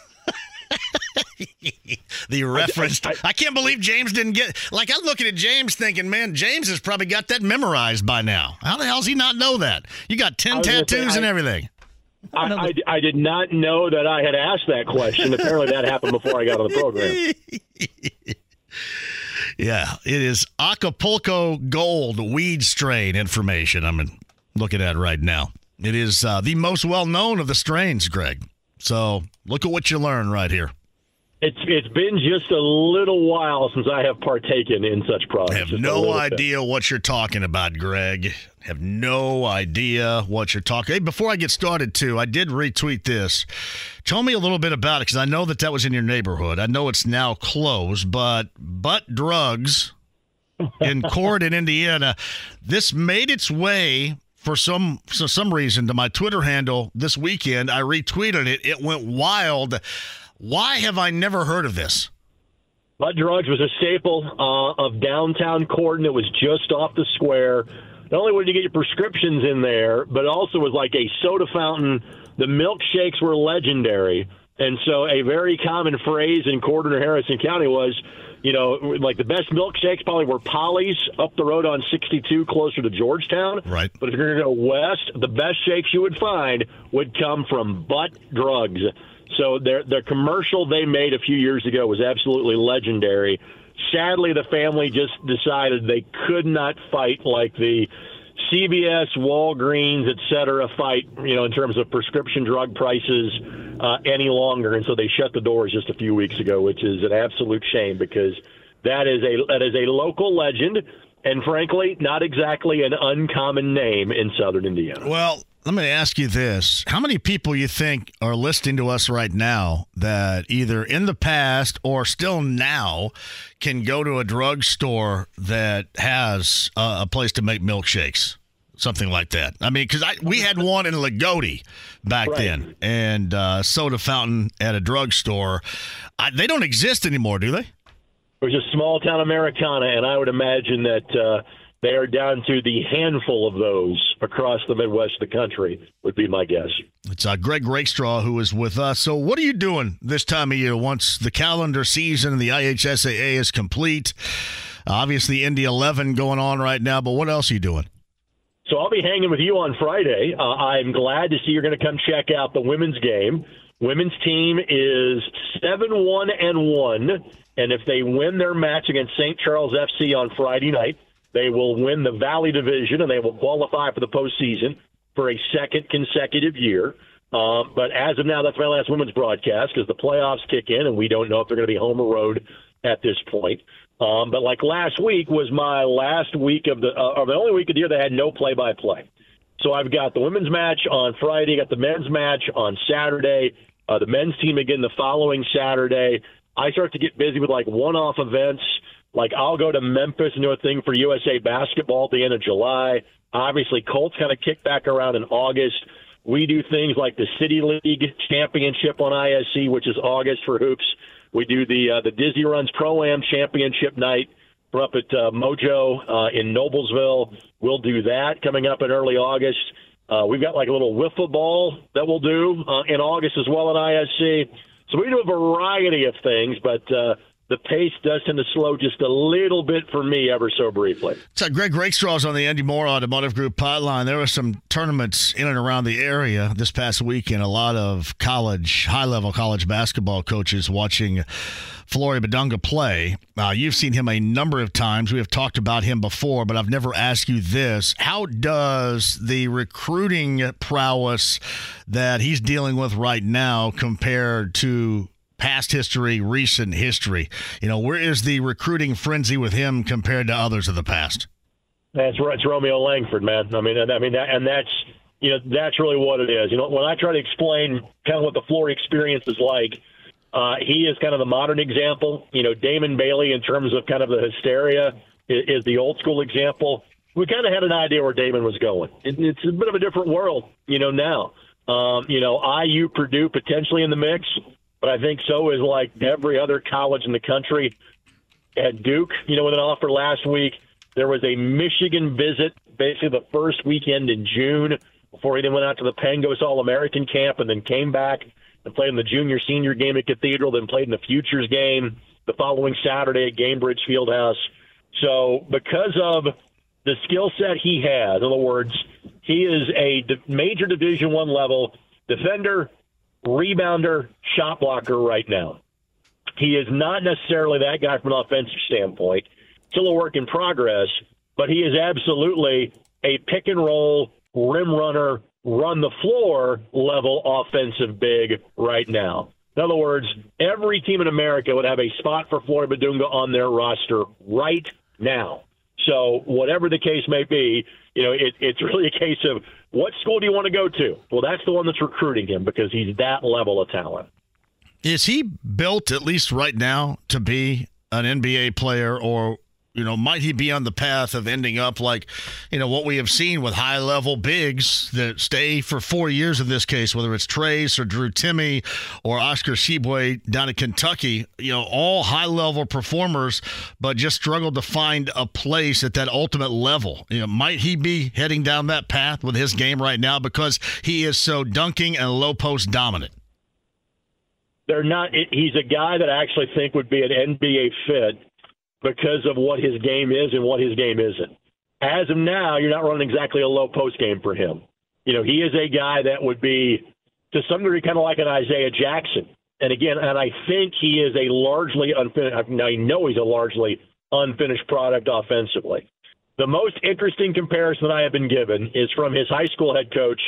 the reference. I, I, I, can't believe James didn't get. Like I'm looking at James, thinking, man, James has probably got that memorized by now. How the hell does he not know that? You got ten tattoos say, and everything. I, I, I, did not know that I had asked that question. Apparently, that happened before I got on the program. yeah, it is Acapulco Gold weed strain information. I'm looking at right now. It is uh, the most well known of the strains, Greg. So look at what you learn right here. It's it's been just a little while since I have partaken in such products. I have no idea bit. what you're talking about, Greg. Have no idea what you're talking. Hey, before I get started, too, I did retweet this. Tell me a little bit about it because I know that that was in your neighborhood. I know it's now closed, but butt drugs in court in Indiana. This made its way for some for some reason to my Twitter handle this weekend. I retweeted it. It went wild. Why have I never heard of this? Butt Drugs was a staple uh, of downtown Corydon. It was just off the square. not only would you get your prescriptions in there, but also was like a soda fountain. The milkshakes were legendary. And so a very common phrase in Corydon or Harrison County was, you know, like the best milkshakes probably were Polly's up the road on 62 closer to Georgetown. Right. But if you're going to go west, the best shakes you would find would come from Butt Drugs. So their their commercial they made a few years ago was absolutely legendary. Sadly, the family just decided they could not fight like the CVS, Walgreens, et cetera, fight, you know, in terms of prescription drug prices uh, any longer, and so they shut the doors just a few weeks ago, which is an absolute shame because that is a that is a local legend, and frankly, not exactly an uncommon name in Southern Indiana. Well, let me ask you this. How many people you think are listening to us right now that either in the past or still now can go to a drugstore that has uh, a place to make milkshakes? Something like that. I mean, because we had one in Lagodi back Right. then, and uh, soda fountain at a drugstore. I, they don't exist anymore, do they? It was a small town Americana, and I would imagine that uh, they are down to the handful of those across the Midwest of the country, would be my guess. It's uh, Greg Rakestraw who is with us. So, what are you doing this time of year once the calendar season and the IHSAA is complete? Obviously, Indy 11 going on right now, but what else are you doing? So I'll be hanging with you on Friday. Uh, I'm glad to see you're going to come check out the women's game. Women's team is seven one and one, and if they win their match against St. Charles FC on Friday night, they will win the Valley Division and they will qualify for the postseason for a second consecutive year. Um, but as of now, that's my last women's broadcast because the playoffs kick in, and we don't know if they're going to be home or road at this point. Um, but like last week was my last week of the, uh, or the only week of the year that had no play-by-play. So I've got the women's match on Friday, got the men's match on Saturday, uh, the men's team again the following Saturday. I start to get busy with like one-off events. Like I'll go to Memphis and do a thing for USA basketball at the end of July. Obviously, Colts kind of kick back around in August. We do things like the City League Championship on ISC, which is August for hoops. We do the uh, the Dizzy Runs Pro Am Championship night. We're up at uh, Mojo uh, in Noblesville. We'll do that coming up in early August. Uh, we've got like a little wiffle ball that we'll do uh, in August as well at ISC. So we do a variety of things, but uh, the pace does tend to slow just a little bit for me ever so briefly. So, Greg Rakestraw is on the Andy Moore Automotive Group hotline. There were some tournaments in and around the area this past weekend. A lot of college, high level college basketball coaches watching Flory Bidunga play. Uh, you've seen him a number of times. We have talked about him before, but I've never asked you this. How does the recruiting prowess that he's dealing with right now compare to past history, recent history? You know, where is the recruiting frenzy with him compared to others of the past? That's right. It's Romeo Langford, man. I mean, I mean, and that's you know that's really what it is. You know, when I try to explain kind of what the Flory experience is like, uh, he is kind of the modern example. You know, Damon Bailey in terms of kind of the hysteria is, is the old school example. We kind of had an idea where Damon was going. It, it's a bit of a different world, you know. Now, um, you know, IU, Purdue potentially in the mix, but I think so is like every other college in the country. At Duke, you know, with an offer last week. There was a Michigan visit, basically the first weekend in June, before he then went out to the Pangos All American camp and then came back and played in the junior senior game at Cathedral, then played in the Futures game the following Saturday at Gainbridge Fieldhouse. So, because of the skill set he has, in other words, he is a major Division One level defender, rebounder, shot blocker right now. He is not necessarily that guy from an offensive standpoint. Still a work in progress, but he is absolutely a pick and roll, rim runner, run the floor level offensive big right now. In other words, every team in America would have a spot for Flory Bidunga on their roster right now. So, whatever the case may be, you know, it, it's really a case of what school do you want to go to? Well, that's the one that's recruiting him because he's that level of talent. Is he built, at least right now, to be an NBA player, or You know, might he be on the path of ending up like, you know, what we have seen with high level bigs that stay for four years in this case, whether it's Trayce or Drew Timme or Oscar Tshiebwe down in Kentucky, you know, all high level performers, but just struggled to find a place at that ultimate level. You know, might he be heading down that path with his game right now because he is so dunking and low post dominant? They're not. He's a guy that I actually think would be an NBA fit because of what his game is and what his game isn't. As of now, you're not running exactly a low post game for him. You know, he is a guy that would be to some degree kind of like an Isaiah Jackson. And again, and I think he is a largely unfinished. I know he's a largely unfinished product offensively. The most interesting comparison I have been given is from his high school head coach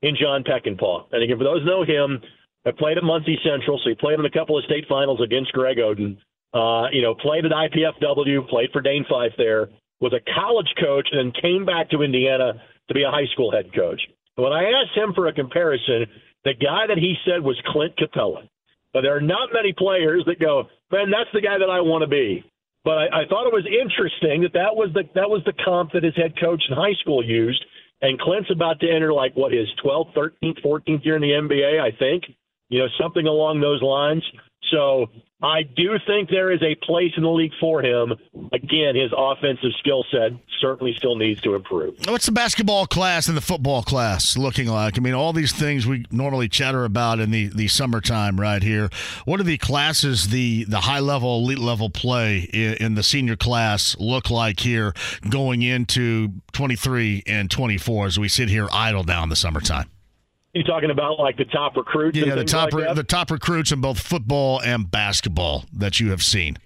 in John Peckinpaugh. And again, for those who know him, I played at Muncie Central, so he played in a couple of state finals against Greg Oden. Uh, you know, played at IPFW, played for Dane Fife there, was a college coach, and then came back to Indiana to be a high school head coach. When I asked him for a comparison, the guy that he said was Clint Capela. But there are not many players that go, man, that's the guy that I want to be. But I, I thought it was interesting that that was the that was the comp that his head coach in high school used. And Clint's about to enter like what his 12th, 13th, 14th year in the NBA, I think. You know, something along those lines. So I do think there is a place in the league for him. Again, his offensive skill set certainly still needs to improve. What's the basketball class and the football class looking like? I mean, all these things we normally chatter about in the, the summertime right here. What do the classes, the, the high level, elite level play in, in the senior class look like here going into 23 and 24 as we sit here idle now in the summertime? You talking about like the top recruits? Yeah, the top like re- the top recruits in both football and basketball that you have seen.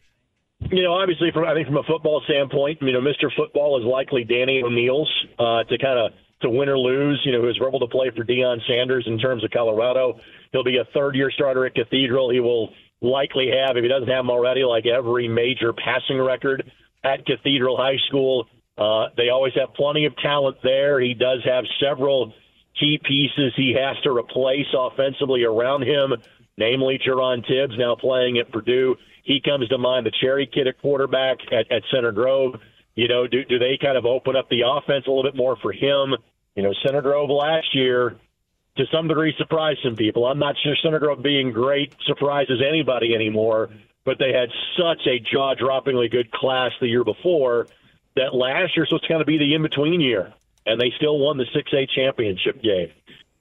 You know, obviously, from I think from a football standpoint, you know, Mr. Football is likely Danny O'Neill's uh, to kind of to win or lose. You know, who's able to play for Deion Sanders in terms of Colorado. He'll be a third year starter at Cathedral. He will likely have, if he doesn't have them already, like every major passing record at Cathedral High School. Uh, they always have plenty of talent there. He does have several key pieces he has to replace offensively around him, namely Jaron Tibbs now playing at Purdue. He comes to mind, the cherry kid at quarterback at, at Center Grove. You know, do, do they kind of open up the offense a little bit more for him? You know, Center Grove last year, to some degree, surprised some people. I'm not sure Center Grove being great surprises anybody anymore, but they had such a jaw droppingly good class the year before that last year was supposed to kind of be the in between year and they still won the 6A championship game.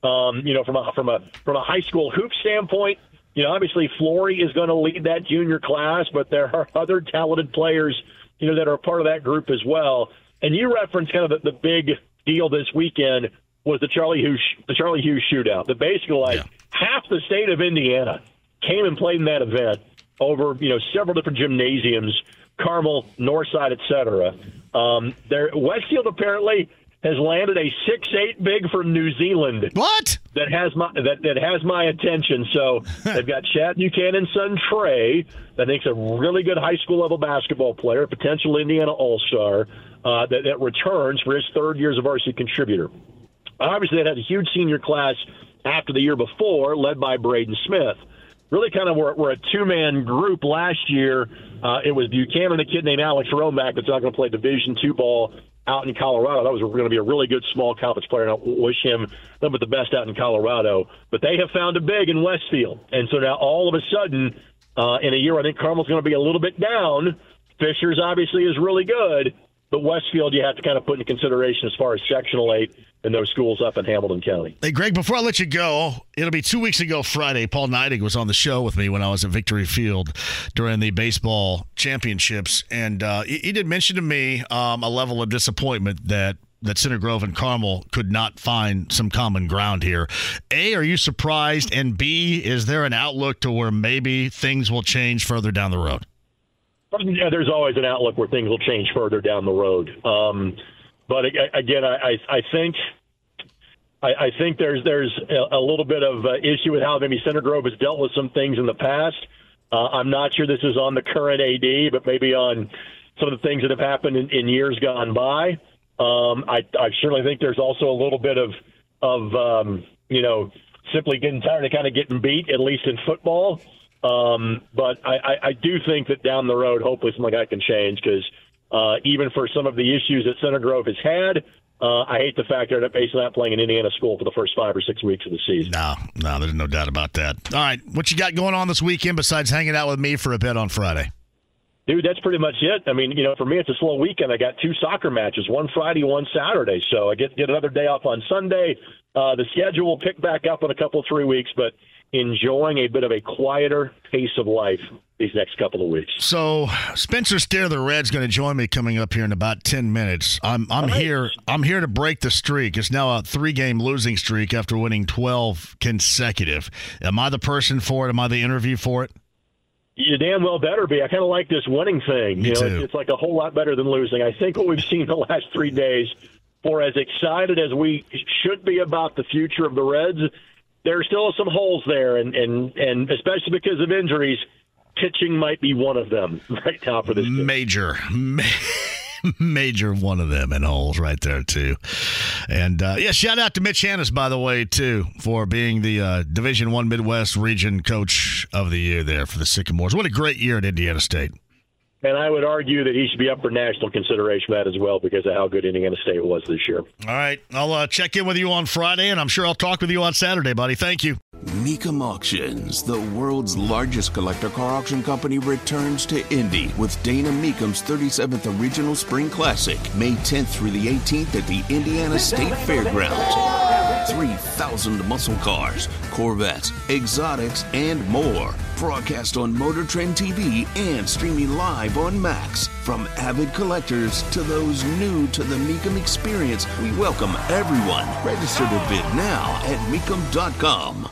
Um, you know, from a from a from a high school hoop standpoint, you know, obviously Flory is going to lead that junior class, but there are other talented players, you know, that are part of that group as well. And you referenced kind of the, the big deal this weekend was the Charlie Hughes the Charlie Hughes shootout. That basically like yeah. half the state of Indiana came and played in that event over you know several different gymnasiums, Carmel, Northside, etc. Um, there Westfield apparently has landed a six eight big from New Zealand. What? That has my that, that has my attention. So they've got Chad Buchanan's son Trey, that think's a really good high school level basketball player, potential Indiana All Star, uh, that, that returns for his third year as a varsity contributor. Obviously, they had a huge senior class after the year before, led by Braden Smith. Really, kind of were, were a two man group last year. Uh, it was Buchanan, a kid named Alex Romack, that's not going to play Division two ball out in Colorado. That was going to be a really good small college player, and I wish him nothing but the best out in Colorado. But they have found a big in Westfield, and so now all of a sudden, uh, in a year, I think Carmel's going to be a little bit down. Fishers obviously is really good, but Westfield you have to kind of put into consideration as far as sectional eight and those schools up in Hamilton County. Hey, Greg, before I let you go, it'll be two weeks ago Friday. Paul Neidig was on the show with me when I was at Victory Field during the baseball championships, and uh, he, he, did mention to me um, a level of disappointment that that Center Grove and Carmel could not find some common ground here. A, are you surprised? And B, is there an outlook to where maybe things will change further down the road? Yeah, there's always an outlook where things will change further down the road. Um, but again, I, I think I, think there's there's a little bit of uh, issue with how maybe Center Grove has dealt with some things in the past. Uh, I'm not sure this is on the current AD, but maybe on some of the things that have happened in, in years gone by. Um, I, I certainly think there's also a little bit of of um, you know simply getting tired of kind of getting beat, at least in football. Um, but I, I, I do think that down the road, hopefully, something like that can change because uh, even for some of the issues that Center Grove has had. Uh, I hate the fact they're basically not playing in Indiana school for the first five or six weeks of the season. No, no, there's no doubt about that. All right, what you got going on this weekend besides hanging out with me for a bit on Friday? Dude, that's pretty much it. I mean, you know, for me, it's a slow weekend. I got two soccer matches, one Friday, one Saturday. So I get get another day off on Sunday. Uh, the schedule will pick back up in a couple three weeks, but enjoying a bit of a quieter pace of life these next couple of weeks. So Spencer Steer the Red's going to join me coming up here in about ten minutes. I'm I'm Nice. here. I'm here to break the streak. It's now a three game losing streak after winning twelve consecutive. Am I the person for it? Am I the interview for it? You damn well better be. I kind of like this winning thing. Me you know, too. It's, it's like a whole lot better than losing. I think what we've seen the last three days, for as excited as we should be about the future of the Reds, there are still some holes there, and and and especially because of injuries, pitching might be one of them right now for this. Major, major one of them in holes right there too. And uh, yeah, shout out to Mitch Hannahs by the way too for being the uh, Division One Midwest Region Coach of the Year there for the Sycamores. What a great year at Indiana State. And I would argue that he should be up for national consideration for that as well because of how good Indiana State was this year. All right, I'll uh, check in with you on Friday, and I'm sure I'll talk with you on Saturday, buddy. Thank you. Mecum Auctions, the world's largest collector car auction company, returns to Indy with Dana Mecum's 37th Original Spring Classic, May 10th through the 18th at the Indiana State Fairgrounds. 3,000 muscle cars, Corvettes, exotics, and more. Broadcast on Motor Trend TV and streaming live on Max. From avid collectors to those new to the Mecum experience, we welcome everyone. Register to bid now at Mecum.com.